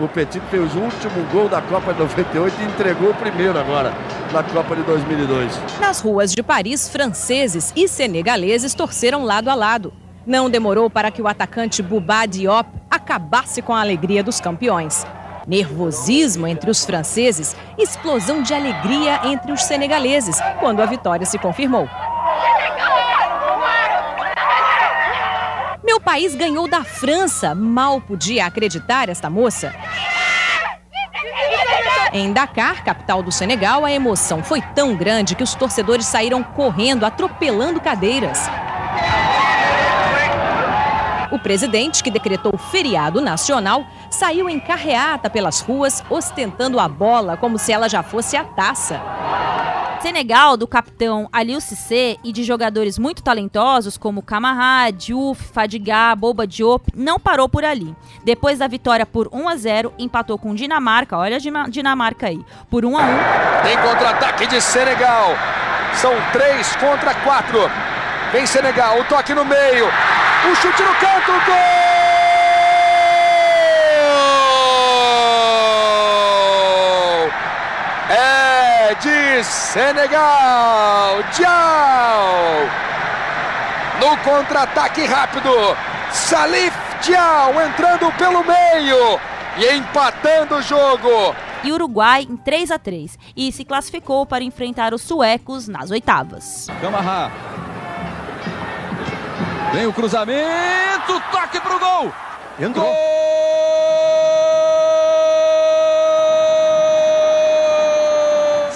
O Petit fez o último gol da Copa de 98 e entregou o primeiro agora na Copa de 2002. Nas ruas de Paris, franceses e senegaleses torceram lado a lado. Não demorou para que o atacante Bouba Diop acabasse com a alegria dos campeões. Nervosismo entre os franceses, explosão de alegria entre os senegaleses, quando a vitória se confirmou. Meu país ganhou da França. Mal podia acreditar esta moça. Em Dakar, capital do Senegal, a emoção foi tão grande que os torcedores saíram correndo, atropelando cadeiras. O presidente, que decretou feriado nacional, saiu em carreata pelas ruas, ostentando a bola como se ela já fosse a taça. Senegal, do capitão Aliou Cissé e de jogadores muito talentosos como Camara, Diouf, Fadiga, Boba Diop, não parou por ali. Depois da vitória por 1 a 0, empatou com Dinamarca, olha a Dinamarca aí, por 1 a 1. Tem contra-ataque de Senegal. São três contra quatro. Vem Senegal, o toque no meio. O chute no canto, gol! De Senegal. Tchau! No contra-ataque rápido, Salif Tchau entrando pelo meio e empatando o jogo. E Uruguai em 3 a 3 e se classificou para enfrentar os suecos nas oitavas. Camarra Vem o cruzamento, toque pro gol. Entrou. Gol!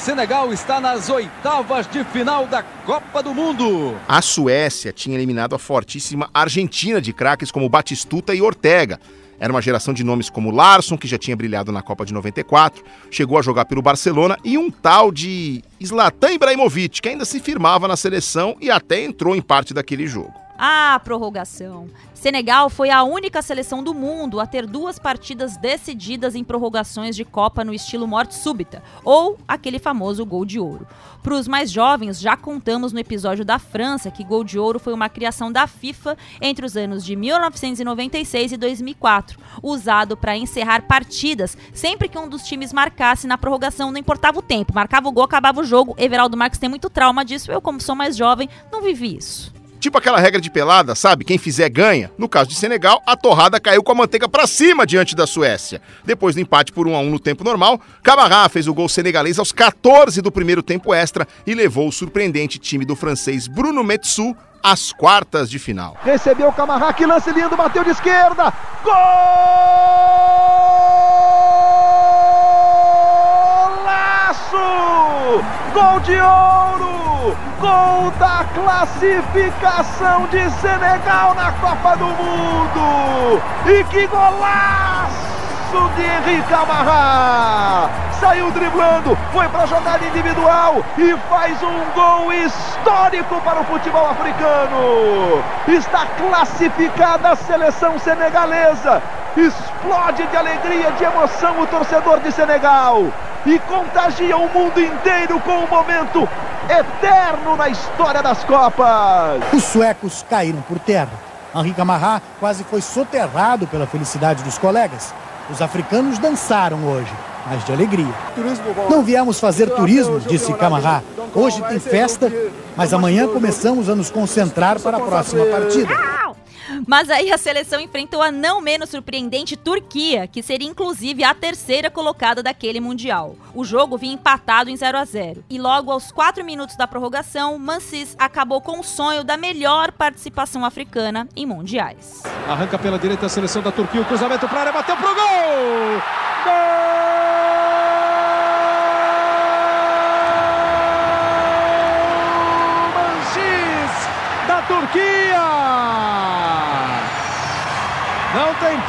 Senegal está nas oitavas de final da Copa do Mundo. A Suécia tinha eliminado a fortíssima Argentina de craques como Batistuta e Ortega. Era uma geração de nomes como Larsson, que já tinha brilhado na Copa de 94, chegou a jogar pelo Barcelona, e um tal de Zlatan Ibrahimovic, que ainda se firmava na seleção e até entrou em parte daquele jogo. Ah, prorrogação. Senegal foi a única seleção do mundo a ter duas partidas decididas em prorrogações de Copa no estilo morte súbita, ou aquele famoso gol de ouro. Para os mais jovens, já contamos no episódio da França que gol de ouro foi uma criação da FIFA entre os anos de 1996 e 2004, usado para encerrar partidas sempre que um dos times marcasse na prorrogação, não importava o tempo, marcava o gol, acabava o jogo. Everaldo Marques tem muito trauma disso, eu, como sou mais jovem, não vivi isso. Tipo aquela regra de pelada, sabe? Quem fizer ganha. No caso de Senegal, a torrada caiu com a manteiga para cima diante da Suécia. Depois do empate por 1 a 1 no tempo normal, Camará fez o gol senegalês aos 14 do primeiro tempo extra e levou o surpreendente time do francês Bruno Metsu às quartas de final. Recebeu o Camará, que lance lindo, bateu de esquerda. Golaço! Gol de ouro! Gol da classificação de Senegal na Copa do Mundo! E que golaço de Henrique Camará! Saiu driblando, foi para a jogada individual e faz um gol histórico para o futebol africano! Está classificada a seleção senegalesa! Explode de alegria, de emoção o torcedor de Senegal! e contagia o mundo inteiro com um momento eterno na história das Copas. Os suecos caíram por terra. Henri Camará quase foi soterrado pela felicidade dos colegas. Os africanos dançaram hoje, mas de alegria. Não viemos fazer turismo, disse Camará. Hoje tem festa, mas amanhã começamos a nos concentrar para a próxima partida. Mas aí a seleção enfrentou a não menos surpreendente Turquia, que seria inclusive a terceira colocada daquele Mundial. O jogo vinha empatado em 0 a 0 e logo aos 4 minutos da prorrogação, Mansis acabou com o sonho da melhor participação africana em mundiais. Arranca pela direita a seleção da Turquia, o cruzamento para área, bateu pro gol! Gol! Não tem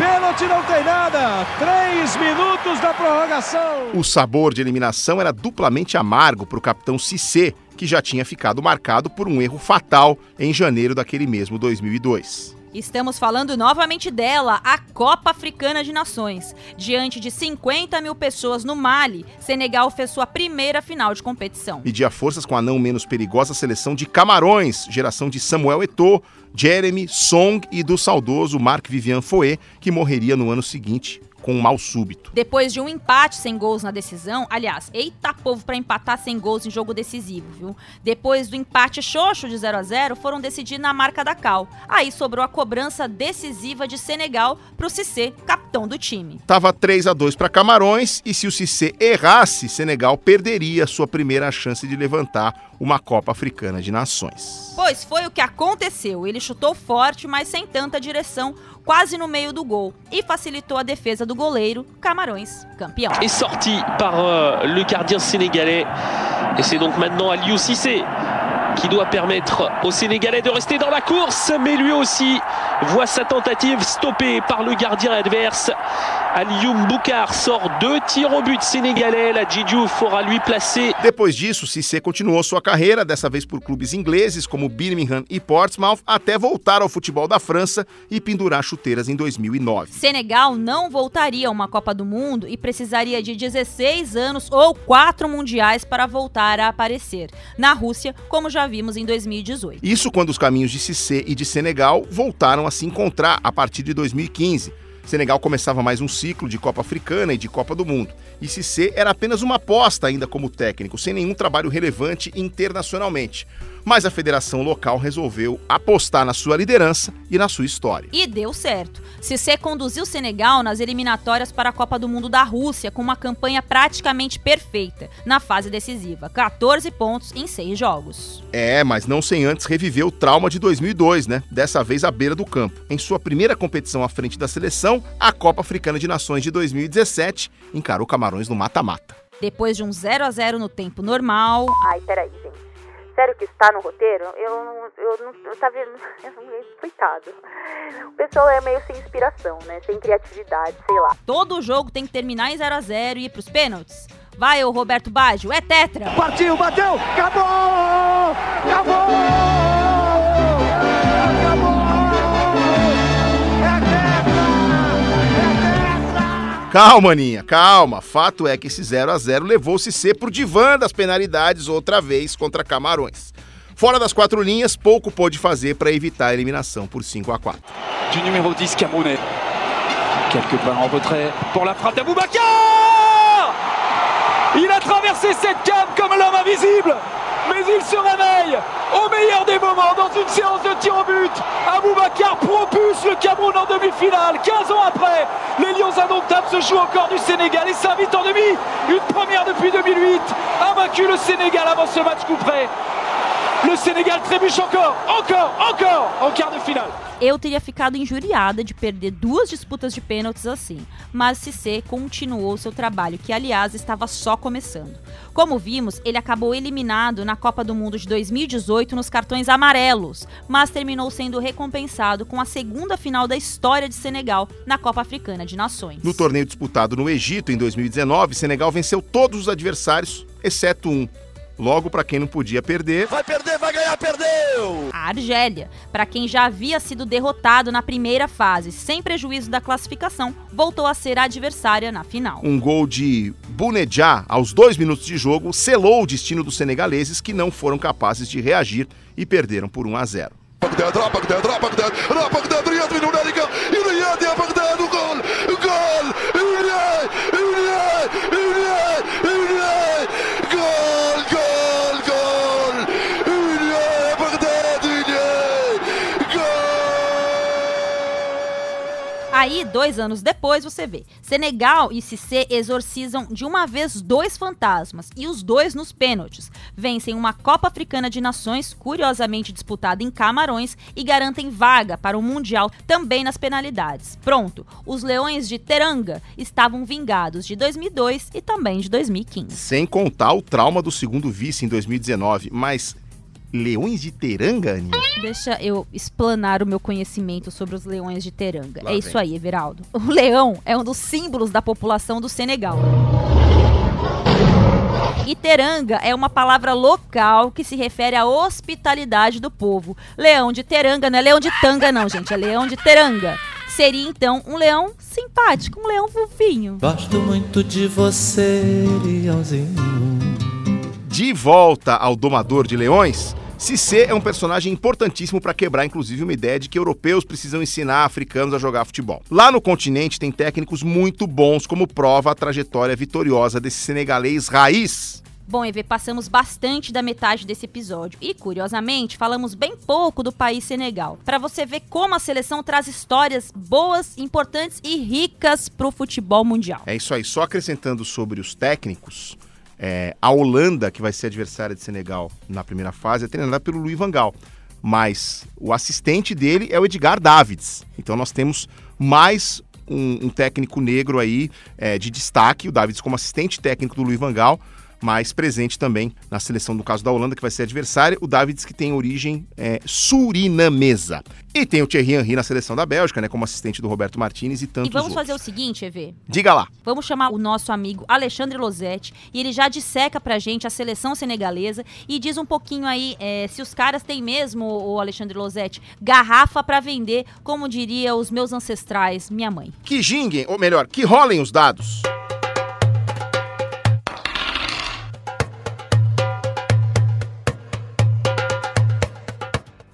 não tem nada. Três minutos da prorrogação. O sabor de eliminação era duplamente amargo para o capitão Cissé, que já tinha ficado marcado por um erro fatal em janeiro daquele mesmo 2002. Estamos falando novamente dela, a Copa Africana de Nações. Diante de 50 mil pessoas no Mali, Senegal fez sua primeira final de competição. Media forças com a não menos perigosa seleção de Camarões, geração de Samuel Eto'o, Jeremy Song e do saudoso Marc Vivian Foé, que morreria no ano seguinte com um mal súbito. Depois de um empate sem gols na decisão, aliás, eita povo para empatar sem gols em jogo decisivo, viu? Depois do empate xoxo de 0 a 0 foram decidir na marca da Cal. Aí sobrou a cobrança decisiva de Senegal pro Cissé, capitão do time. Tava 3 a 2 para Camarões e se o Cissé errasse, Senegal perderia sua primeira chance de levantar uma Copa Africana de Nações. Pois foi o que aconteceu. Ele chutou forte, mas sem tanta direção, quase no meio do gol e facilitou a defesa do goleiro Camarões, campeão. Est sorti par euh, le gardien sénégalais et c'est donc maintenant Aliou Cissé qui doit permettre aux Sénégalais de rester dans la course, mais lui aussi voit sa tentative stoppée par le gardien adverse. Alioum Boukar sort deux tirs au but sénégalais. La Djidju fora lui placer. Depois disso, Cissé continuou sua carreira, dessa vez por clubes ingleses como Birmingham e Portsmouth, até voltar ao futebol da França e pendurar chuteiras em 2009. Senegal não voltaria a uma Copa do Mundo e precisaria de 16 anos ou quatro mundiais para voltar a aparecer. Na Rússia, como já vimos em 2018. Isso quando os caminhos de Cissé e de Senegal voltaram a se encontrar a partir de 2015 Senegal começava mais um ciclo de Copa Africana e de Copa do Mundo. E Cissé era apenas uma aposta ainda como técnico, sem nenhum trabalho relevante internacionalmente. Mas a federação local resolveu apostar na sua liderança e na sua história. E deu certo. Cissé conduziu o Senegal nas eliminatórias para a Copa do Mundo da Rússia com uma campanha praticamente perfeita na fase decisiva, 14 pontos em 6 jogos. É, mas não sem antes reviver o trauma de 2002, né? Dessa vez à beira do campo. Em sua primeira competição à frente da seleção, a Copa Africana de Nações de 2017, encarou Camarões no mata-mata. Depois de um 0 a 0 no tempo normal. Ai, peraí, gente. Sério que está no roteiro? Eu não. Eu não. Eu tava. [LAUGHS] Coitado. O pessoal é meio sem inspiração, né? Sem criatividade, sei lá. Todo jogo tem que terminar em 0 a 0 e ir pros pênaltis. Vai, ô Roberto Baggio, é tetra! Partiu, bateu! Acabou! Acabou! Calma, Aninha, calma. Fato é que esse 0 a 0 levou o Cissé pro divã das penalidades outra vez contra Camarões. Fora das quatro linhas, pouco pôde fazer para evitar a eliminação por 5 a 4. Du numéro 10 Camerounais. Quelques pas en retrait pour la frappe d'Aboubacar Il a traversé cette cave comme l'homme invisible mais il se réveille au meilleur des moments dans une séance de tir au but. Aboubacar propulse le Cameroun en demi-finale. 15 ans après, les Lions indomptables se jouent encore du Sénégal et s'invitent en demi. Une première depuis 2008. A vaincu le Sénégal avant ce match coup près. Le Sénégal trébuche encore, encore, encore en quart de finale. Eu teria ficado injuriada de perder duas disputas de pênaltis assim, mas Cissé continuou seu trabalho, que aliás estava só começando. Como vimos, ele acabou eliminado na Copa do Mundo de 2018 nos cartões amarelos, mas terminou sendo recompensado com a segunda final da história de Senegal na Copa Africana de Nações. No torneio disputado no Egito em 2019, Senegal venceu todos os adversários, exceto um. Logo, para quem não podia perder. Vai perder, vai ganhar, perdeu! A Argélia, para quem já havia sido derrotado na primeira fase, sem prejuízo da classificação, voltou a ser a adversária na final. Um gol de Bounedjah aos dois minutos de jogo selou o destino dos senegaleses que não foram capazes de reagir e perderam por 1 a 0. Aí, dois anos depois, você vê. Senegal e Cissé exorcizam de uma vez dois fantasmas, e os dois nos pênaltis. Vencem uma Copa Africana de Nações, curiosamente disputada em Camarões, e garantem vaga para o Mundial também nas penalidades. Pronto, os Leões de Teranga estavam vingados de 2002 e também de 2015. Sem contar o trauma do segundo vice em 2019, mas Leões de Teranga, Aninha? Deixa eu explanar o meu conhecimento sobre os leões de Teranga. Lá é isso vem. aí, Everaldo. O leão é um dos símbolos da população do Senegal. E teranga é uma palavra local que se refere à hospitalidade do povo. Leão de teranga não é leão de tanga, não, gente. É leão de teranga. Seria então um leão simpático, um leão fofinho. Gosto muito de você, leãozinho. De volta ao Domador de Leões, Cissé é um personagem importantíssimo para quebrar, inclusive, uma ideia de que europeus precisam ensinar africanos a jogar futebol. Lá no continente tem técnicos muito bons, como prova a trajetória vitoriosa desse senegalês raiz. Bom, EV, passamos bastante da metade desse episódio e, curiosamente, falamos bem pouco do país Senegal. Para você ver como a seleção traz histórias boas, importantes e ricas pro futebol mundial. É isso aí, só acrescentando sobre os técnicos, é, a Holanda, que vai ser adversária de Senegal na primeira fase, é treinada pelo Louis Van Gaal. Mas o assistente dele é o Edgar Davids. Então nós temos mais um, um técnico negro aí é, de destaque, o Davids como assistente técnico do Louis Van Gaal, mas presente também na seleção, no caso da Holanda, que vai ser adversária, o Davids que tem origem é, surinamesa. E tem o Thierry Henry na seleção da Bélgica, né, como assistente do Roberto Martinez e tantos E vamos outros. fazer o seguinte, EV. Diga lá. Vamos chamar o nosso amigo Alexandre Losetti e ele já disseca pra gente a seleção senegalesa e diz um pouquinho aí é, se os caras têm mesmo, o Alexandre Losetti, garrafa pra vender, como diria os meus ancestrais, minha mãe. Que jinguem, ou melhor, que rolem os dados.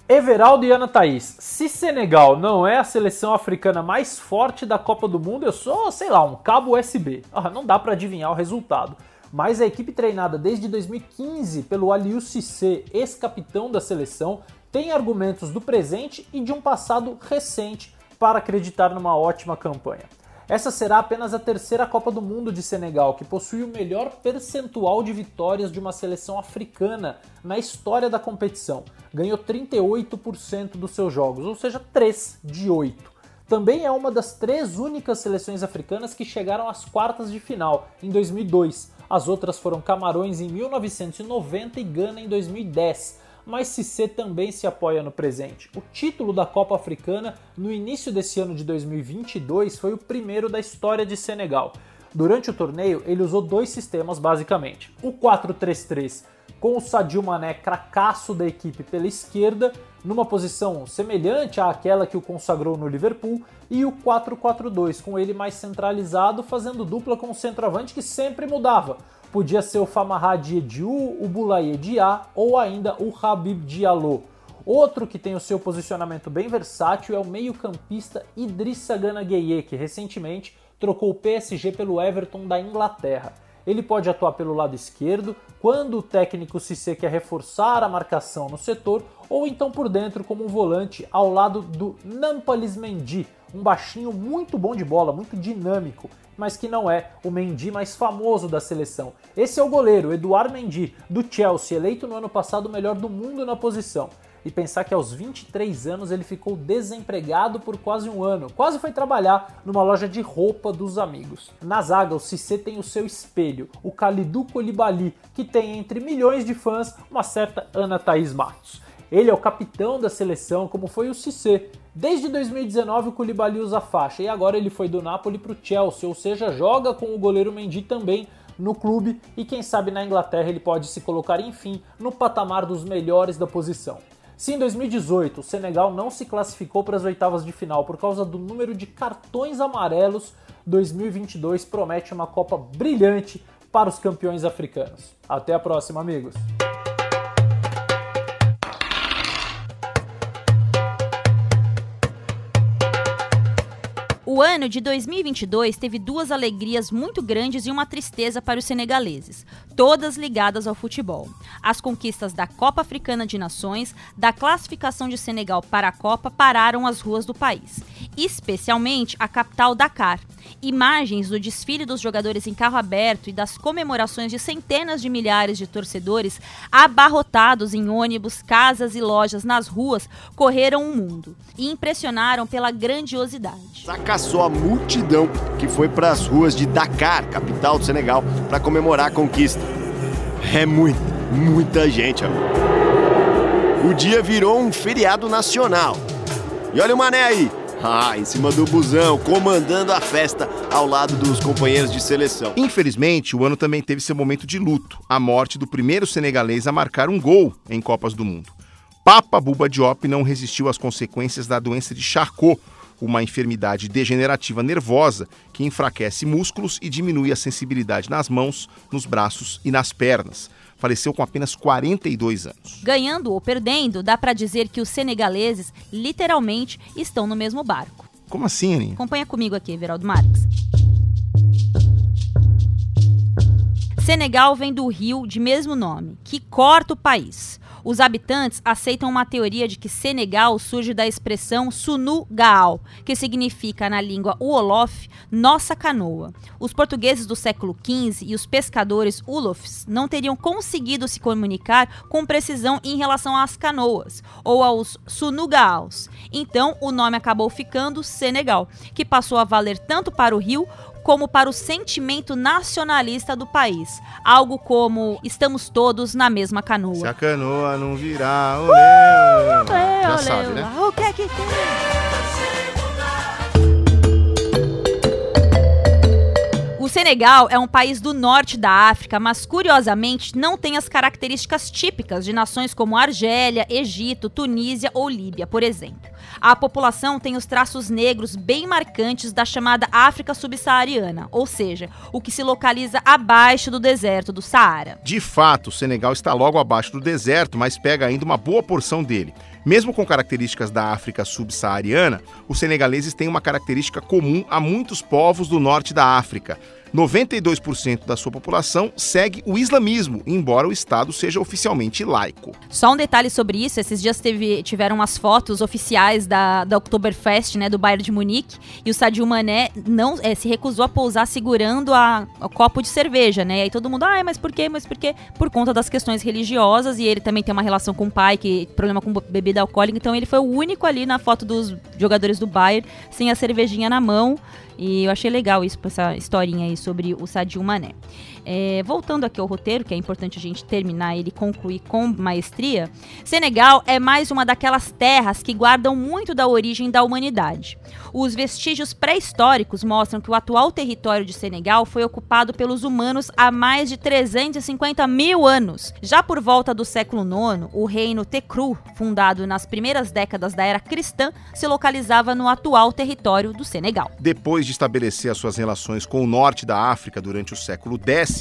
Everaldo e Ana Thaís, se Senegal não é a seleção africana mais forte da Copa do Mundo, eu sou, sei lá, um cabo USB. Ah, não dá para adivinhar o resultado. Mas a equipe treinada desde 2015 pelo Aliou Cissé, ex-capitão da seleção, tem argumentos do presente e de um passado recente para acreditar numa ótima campanha. Essa será apenas a terceira Copa do Mundo de Senegal, que possui o melhor percentual de vitórias de uma seleção africana na história da competição. Ganhou 38% dos seus jogos, ou seja, 3 de 8. Também é uma das três únicas seleções africanas que chegaram às quartas de final, em 2002. As outras foram Camarões em 1990 e Gana em 2010 mas Cissé também se apoia no presente. O título da Copa Africana no início desse ano de 2022 foi o primeiro da história de Senegal. Durante o torneio, ele usou dois sistemas basicamente: o 4-3-3 com o Sadio Mané cracaço da equipe pela esquerda, numa posição semelhante àquela que o consagrou no Liverpool, e o 4-4-2 com ele mais centralizado, fazendo dupla com o centroavante que sempre mudava podia ser o Famaha Diediu, o Boulaye Dia ou ainda o Habib Diallo. Outro que tem o seu posicionamento bem versátil é o meio-campista Idrissa Gana Gueye, que recentemente trocou o PSG pelo Everton da Inglaterra. Ele pode atuar pelo lado esquerdo, quando o técnico Cissé quer reforçar a marcação no setor, ou então por dentro como um volante ao lado do Nampalys Mendy, um baixinho muito bom de bola, muito dinâmico, mas que não é o Mendy mais famoso da seleção. Esse é o goleiro, Eduard Mendy, do Chelsea, eleito no ano passado o melhor do mundo na posição. E pensar que aos 23 anos ele ficou desempregado por quase um ano, quase foi trabalhar numa loja de roupa dos amigos. Na zaga, o Cissé tem o seu espelho, o Kalidou Koulibaly, que tem entre milhões de fãs uma certa Ana Thaís Matos. Ele é o capitão da seleção, como foi o Cissé. Desde 2019 o Koulibaly usa faixa e agora ele foi do Napoli para o Chelsea, ou seja, joga com o goleiro Mendy também no clube e quem sabe na Inglaterra ele pode se colocar enfim no patamar dos melhores da posição. Se em 2018 o Senegal não se classificou para as oitavas de final por causa do número de cartões amarelos, 2022 promete uma Copa brilhante para os campeões africanos. Até a próxima, amigos! O ano de 2022 teve duas alegrias muito grandes e uma tristeza para os senegaleses, todas ligadas ao futebol. As conquistas da Copa Africana de Nações, da classificação de Senegal para a Copa pararam as ruas do país, especialmente a capital Dakar. Imagens do desfile dos jogadores em carro aberto e das comemorações de centenas de milhares de torcedores abarrotados em ônibus, casas e lojas nas ruas correram o mundo e impressionaram pela grandiosidade só a multidão que foi para as ruas de Dakar, capital do Senegal, para comemorar a conquista. É muita, muita gente, amigo. O dia virou um feriado nacional. E olha o Mané aí, ah, em cima do busão, comandando a festa ao lado dos companheiros de seleção. Infelizmente, o ano também teve seu momento de luto, a morte do primeiro senegalês a marcar um gol em Copas do Mundo. Papa Buba Diop não resistiu às consequências da doença de Charcot, uma enfermidade degenerativa nervosa que enfraquece músculos e diminui a sensibilidade nas mãos, nos braços e nas pernas. Faleceu com apenas 42 anos. Ganhando ou perdendo, dá para dizer que os senegaleses literalmente estão no mesmo barco. Como assim, Aninha? Acompanha comigo aqui, Veraldo Marques. Senegal vem do rio de mesmo nome, que corta o país. Os habitantes aceitam uma teoria de que Senegal surge da expressão Sunu Gaal, que significa na língua Wolof, nossa canoa. Os portugueses do século XV e os pescadores Ulofs não teriam conseguido se comunicar com precisão em relação às canoas ou aos Sunugaals. Então o nome acabou ficando Senegal, que passou a valer tanto para o rio como para o sentimento nacionalista do país. Algo como estamos todos na mesma canoa. Se a canoa não virar, olê, uh, olê, Já olê, sabe, né? O que é que tem? Senegal é um país do norte da África, mas curiosamente não tem as características típicas de nações como Argélia, Egito, Tunísia ou Líbia, por exemplo. A população tem os traços negros bem marcantes da chamada África subsaariana, ou seja, o que se localiza abaixo do deserto do Saara. De fato, o Senegal está logo abaixo do deserto, mas pega ainda uma boa porção dele. Mesmo com características da África subsaariana, os senegaleses têm uma característica comum a muitos povos do norte da África. 92% da sua população segue o islamismo, embora o Estado seja oficialmente laico. Só um detalhe sobre isso: esses dias teve, tiveram umas fotos oficiais da, da Oktoberfest, né, do Bayern de Munique, e o Sadio Mané não, é, se recusou a pousar segurando a, o copo de cerveja, né? E aí todo mundo, ah, mas por quê? Mas por quê? Por conta das questões religiosas, e ele também tem uma relação com o pai, que problema com bebida alcoólica, então ele foi o único ali na foto dos jogadores do Bayern sem a cervejinha na mão. E eu achei legal isso, essa historinha aí sobre o Sadio Mané. É, voltando aqui ao roteiro, que é importante a gente terminar ele e concluir com maestria, Senegal é mais uma daquelas terras que guardam muito da origem da humanidade. Os vestígios pré-históricos mostram que o atual território de Senegal foi ocupado pelos humanos há mais de 350 mil anos. Já por volta do século IX, o reino Tekru, fundado nas primeiras décadas da era cristã, se localizava no atual território do Senegal. Depois de estabelecer as suas relações com o norte da África durante o século X,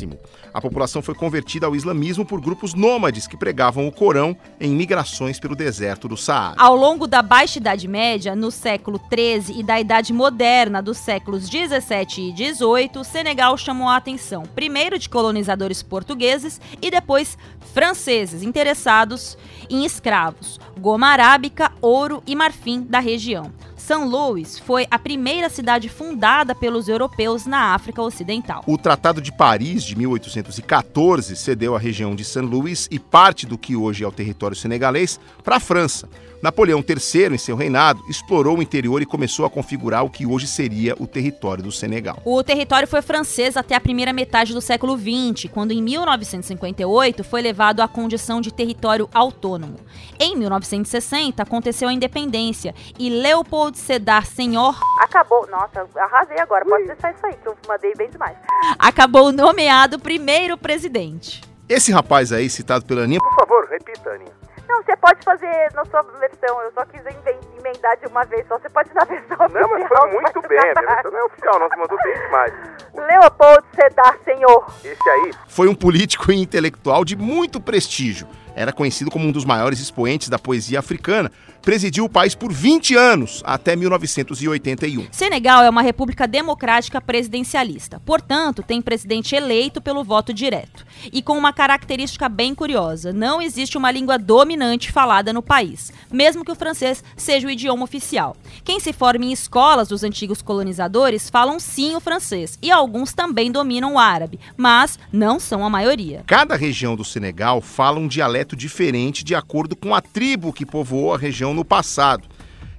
a população foi convertida ao islamismo por grupos nômades que pregavam o Corão em migrações pelo deserto do Saara. Ao longo da Baixa Idade Média, no século XIII e da Idade Moderna dos séculos 17 e 18, Senegal chamou a atenção primeiro de colonizadores portugueses e depois franceses interessados em escravos, goma arábica, ouro e marfim da região. São Louis foi a primeira cidade fundada pelos europeus na África Ocidental. O Tratado de Paris de 1814 cedeu a região de São Louis e parte do que hoje é o território senegalês para a França. Napoleão III, em seu reinado, explorou o interior e começou a configurar o que hoje seria o território do Senegal. O território foi francês até a primeira metade do século XX, quando em 1958 foi levado à condição de território autônomo. Em 1960 aconteceu a independência e Leopold Sedar Senhor acabou. Nossa, arrasei agora. Pode deixar isso aí que eu mandei bem demais. Acabou nomeado primeiro presidente. Esse rapaz aí citado pela Aninha, por favor, repita, Aninha. Não, você pode fazer na sua versão. Eu só quis emendar de uma vez só. Você pode dar a versão não, oficial. Não, mas foi muito bem. A versão não é oficial, não. Você mandou bem demais. Leopold Sedar Senhor. Esse aí foi um político e intelectual de muito prestígio. Era conhecido como um dos maiores expoentes da poesia africana. Presidiu o país por 20 anos, até 1981. Senegal é uma república democrática presidencialista. Portanto, tem presidente eleito pelo voto direto. E com uma característica bem curiosa: não existe uma língua dominante falada no país, mesmo que o francês seja o idioma oficial. Quem se forma em escolas dos antigos colonizadores falam sim o francês, e alguns também dominam o árabe, mas não são a maioria. Cada região do Senegal fala um dialeto diferente de acordo com a tribo que povoou a região no passado.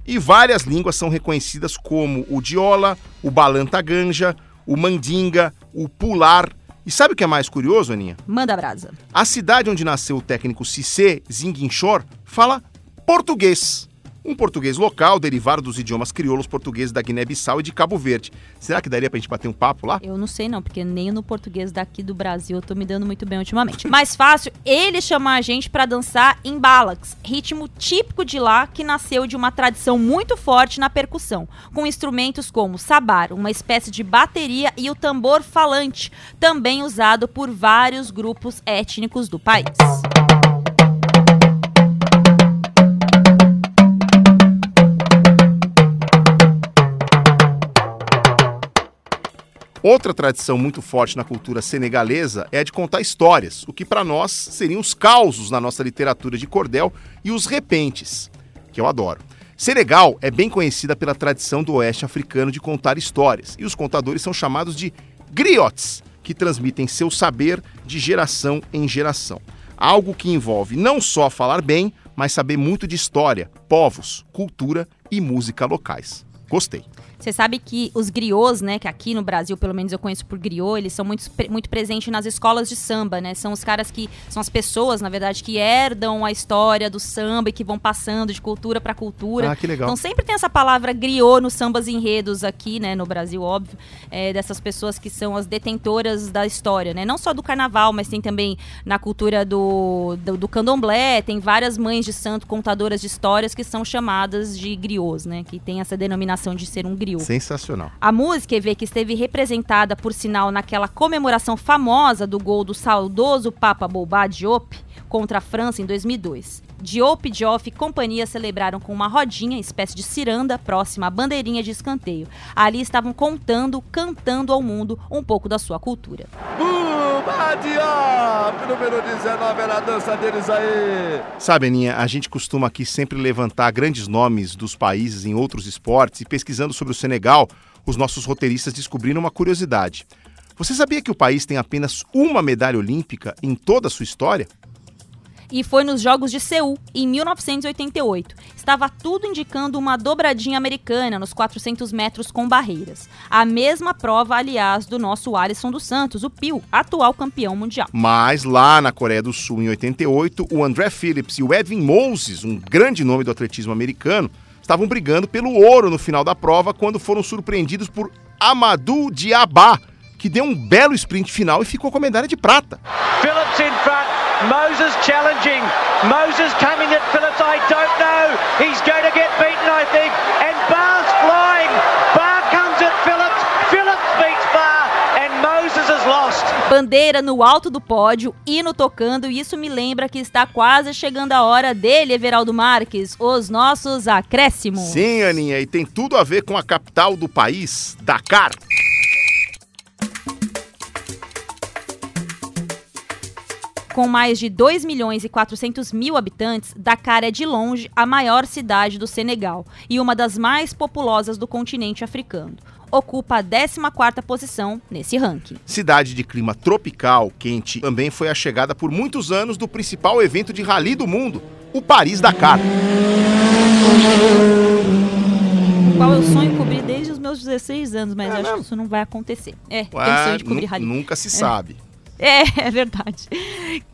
E várias línguas são reconhecidas como o diola, o balantaganja, o mandinga, o pular. E sabe o que é mais curioso, Aninha? Manda brasa. A cidade onde nasceu o técnico Cissé Zinguinchor fala português um português local derivado dos idiomas crioulos portugueses da Guiné-Bissau e de Cabo Verde. Será que daria pra gente bater um papo lá? Eu não sei não, porque nem no português daqui do Brasil eu tô me dando muito bem ultimamente. Mais fácil ele chamar a gente para dançar em balax, ritmo típico de lá que nasceu de uma tradição muito forte na percussão, com instrumentos como sabar, uma espécie de bateria e o tambor falante, também usado por vários grupos étnicos do país. Outra tradição muito forte na cultura senegalesa é a de contar histórias, o que para nós seriam os causos na nossa literatura de cordel e os repentes, que eu adoro. Senegal é bem conhecida pela tradição do oeste africano de contar histórias, e os contadores são chamados de griots, que transmitem seu saber de geração em geração. Algo que envolve não só falar bem, mas saber muito de história, povos, cultura e música locais. Gostei. Você sabe que os griots, né, que aqui no Brasil, pelo menos eu conheço por griot, eles são muito, muito presentes nas escolas de samba, né? São os caras que são as pessoas, na verdade, que herdam a história do samba e que vão passando de cultura para cultura. Ah, que legal. Então sempre tem essa palavra griot nos sambas enredos aqui, né, no Brasil, óbvio, é, dessas pessoas que são as detentoras da história, né? Não só do carnaval, mas tem também na cultura do, do, do candomblé, tem várias mães de santo contadoras de histórias que são chamadas de griots, né? Que tem essa denominação de ser um griot. Sensacional. A música, vê que esteve representada, por sinal, naquela comemoração famosa do gol do saudoso Papa Boba Diop contra a França em 2002. Diop, Dioff e companhia celebraram com uma rodinha, espécie de ciranda, próxima à bandeirinha de escanteio. Ali estavam contando, cantando ao mundo um pouco da sua cultura. Buba Diop, número 19, era a dança deles aí. Sabe, Aninha, a gente costuma aqui sempre levantar grandes nomes dos países em outros esportes e pesquisando sobre o Senegal, os nossos roteiristas descobriram uma curiosidade. Você sabia que o país tem apenas uma medalha olímpica em toda a sua história? E foi nos Jogos de Seul, em 1988. Estava tudo indicando uma dobradinha americana nos 400 metros com barreiras. A mesma prova, aliás, do nosso Alisson dos Santos, o Pio, atual campeão mundial. Mas lá na Coreia do Sul, em 88, o André Phillips e o Edwin Moses, um grande nome do atletismo americano, estavam brigando pelo ouro no final da prova quando foram surpreendidos por Amadou Diabá, que deu um belo sprint final e ficou com a medalha de prata. Phillips in front. Moses challenging. Moses coming at Phillips. I don't know. He's going to get beaten, I think. And Barr's flying. Barr comes at Phillips. Phillips beats Barr. And Moses has lost. Bandeira no alto do pódio, hino tocando, e isso me lembra que está quase chegando a hora dele, Everaldo Marques, os nossos acréscimos. Sim, Aninha, e tem tudo a ver com a capital do país, Dakar. Com mais de 2 milhões e 400 mil habitantes, Dakar é de longe a maior cidade do Senegal e uma das mais populosas do continente africano. Ocupa a 14ª posição nesse ranking. Cidade de clima tropical, quente, também foi a chegada por muitos anos do principal evento de rally do mundo, o Paris-Dakar. O qual eu sonho cobrir desde os meus 16 anos, mas acho que isso não vai acontecer. É, tenho sonho de cobrir rally. Nunca se É. sabe. [LAUGHS] É, é verdade.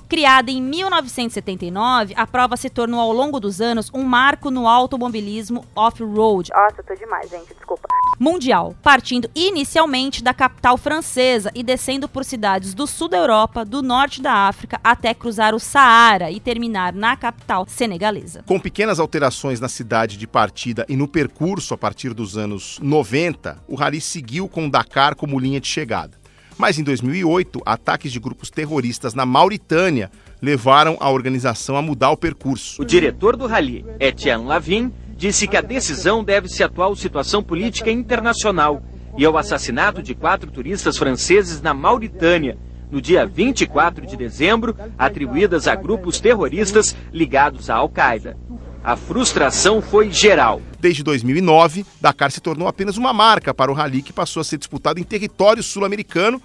Criada em 1979, a prova se tornou ao longo dos anos um marco no automobilismo off-road Nossa, tô demais, gente, desculpa. mundial, partindo inicialmente da capital francesa e descendo por cidades do sul da Europa, do norte da África, até cruzar o Saara e terminar na capital senegalesa. Com pequenas alterações na cidade de partida e no percurso a partir dos anos 90, o rally seguiu com Dakar como linha de chegada. Mas em 2008, ataques de grupos terroristas na Mauritânia levaram a organização a mudar o percurso. O diretor do rally, Etienne Lavin, disse que a decisão deve-se à atual situação política internacional e ao assassinato de quatro turistas franceses na Mauritânia, no dia 24 de dezembro, atribuídas a grupos terroristas ligados à Al-Qaeda. A frustração foi geral. Desde 2009, Dakar se tornou apenas uma marca para o rally que passou a ser disputado em território sul-americano.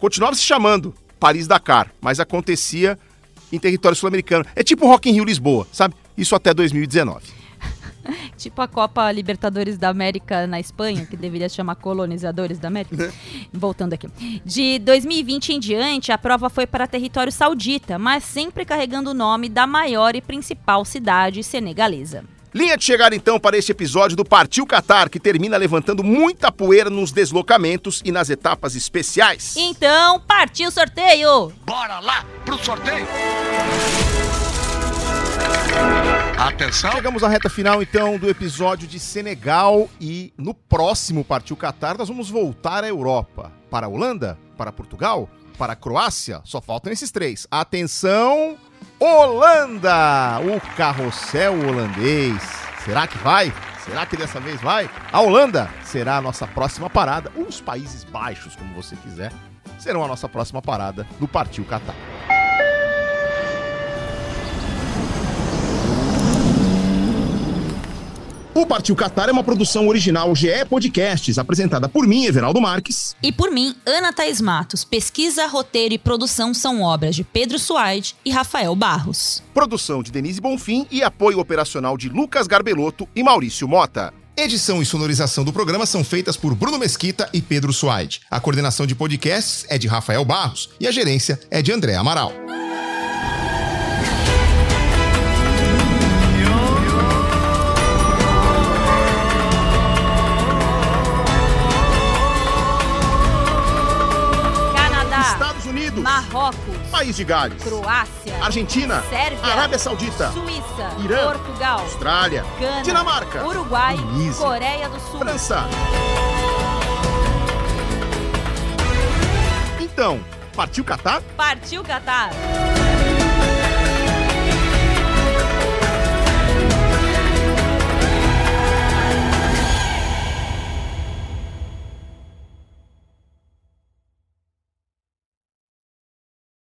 Continuava se chamando Paris-Dakar, mas acontecia em território sul-americano. É tipo Rock in Rio Lisboa, sabe? Isso até 2019. [LAUGHS] Tipo a Copa Libertadores da América na Espanha, que deveria se chamar Colonizadores da América. Voltando aqui. De 2020 em diante, a prova foi para território saudita, mas sempre carregando o nome da maior e principal cidade senegalesa. Linha de chegada então para este episódio do Partiu Qatar, que termina levantando muita poeira nos deslocamentos e nas etapas especiais. Então, partiu o sorteio! Bora lá pro sorteio! Atenção! Chegamos à reta final então do episódio de Senegal e no próximo Partiu Qatar nós vamos voltar à Europa. Para a Holanda? Para Portugal? Para a Croácia? Só faltam esses três. Atenção! Holanda! O carrossel holandês. Será que vai? Será que dessa vez vai? A Holanda será a nossa próxima parada. Ou os Países Baixos, como você quiser, serão a nossa próxima parada do Partiu Qatar. O Partiu Qatar é uma produção original GE Podcasts, apresentada por mim, Everaldo Marques. E por mim, Ana Thaís Matos. Pesquisa, roteiro e produção são obras de Pedro Suaide e Rafael Barros. Produção de Denise Bonfim e apoio operacional de Lucas Garbelotto e Maurício Mota. Edição e sonorização do programa são feitas por Bruno Mesquita e Pedro Suaide. A coordenação de podcasts é de Rafael Barros e a gerência é de André Amaral. Marrocos, País de Gales, Croácia, Argentina, Sérvia, Arábia Saudita, Suíça, Irã, Portugal, Austrália, Gana, Dinamarca, Uruguai, Tunísia, Coreia do Sul, França. Então, partiu Catar? Partiu Catar!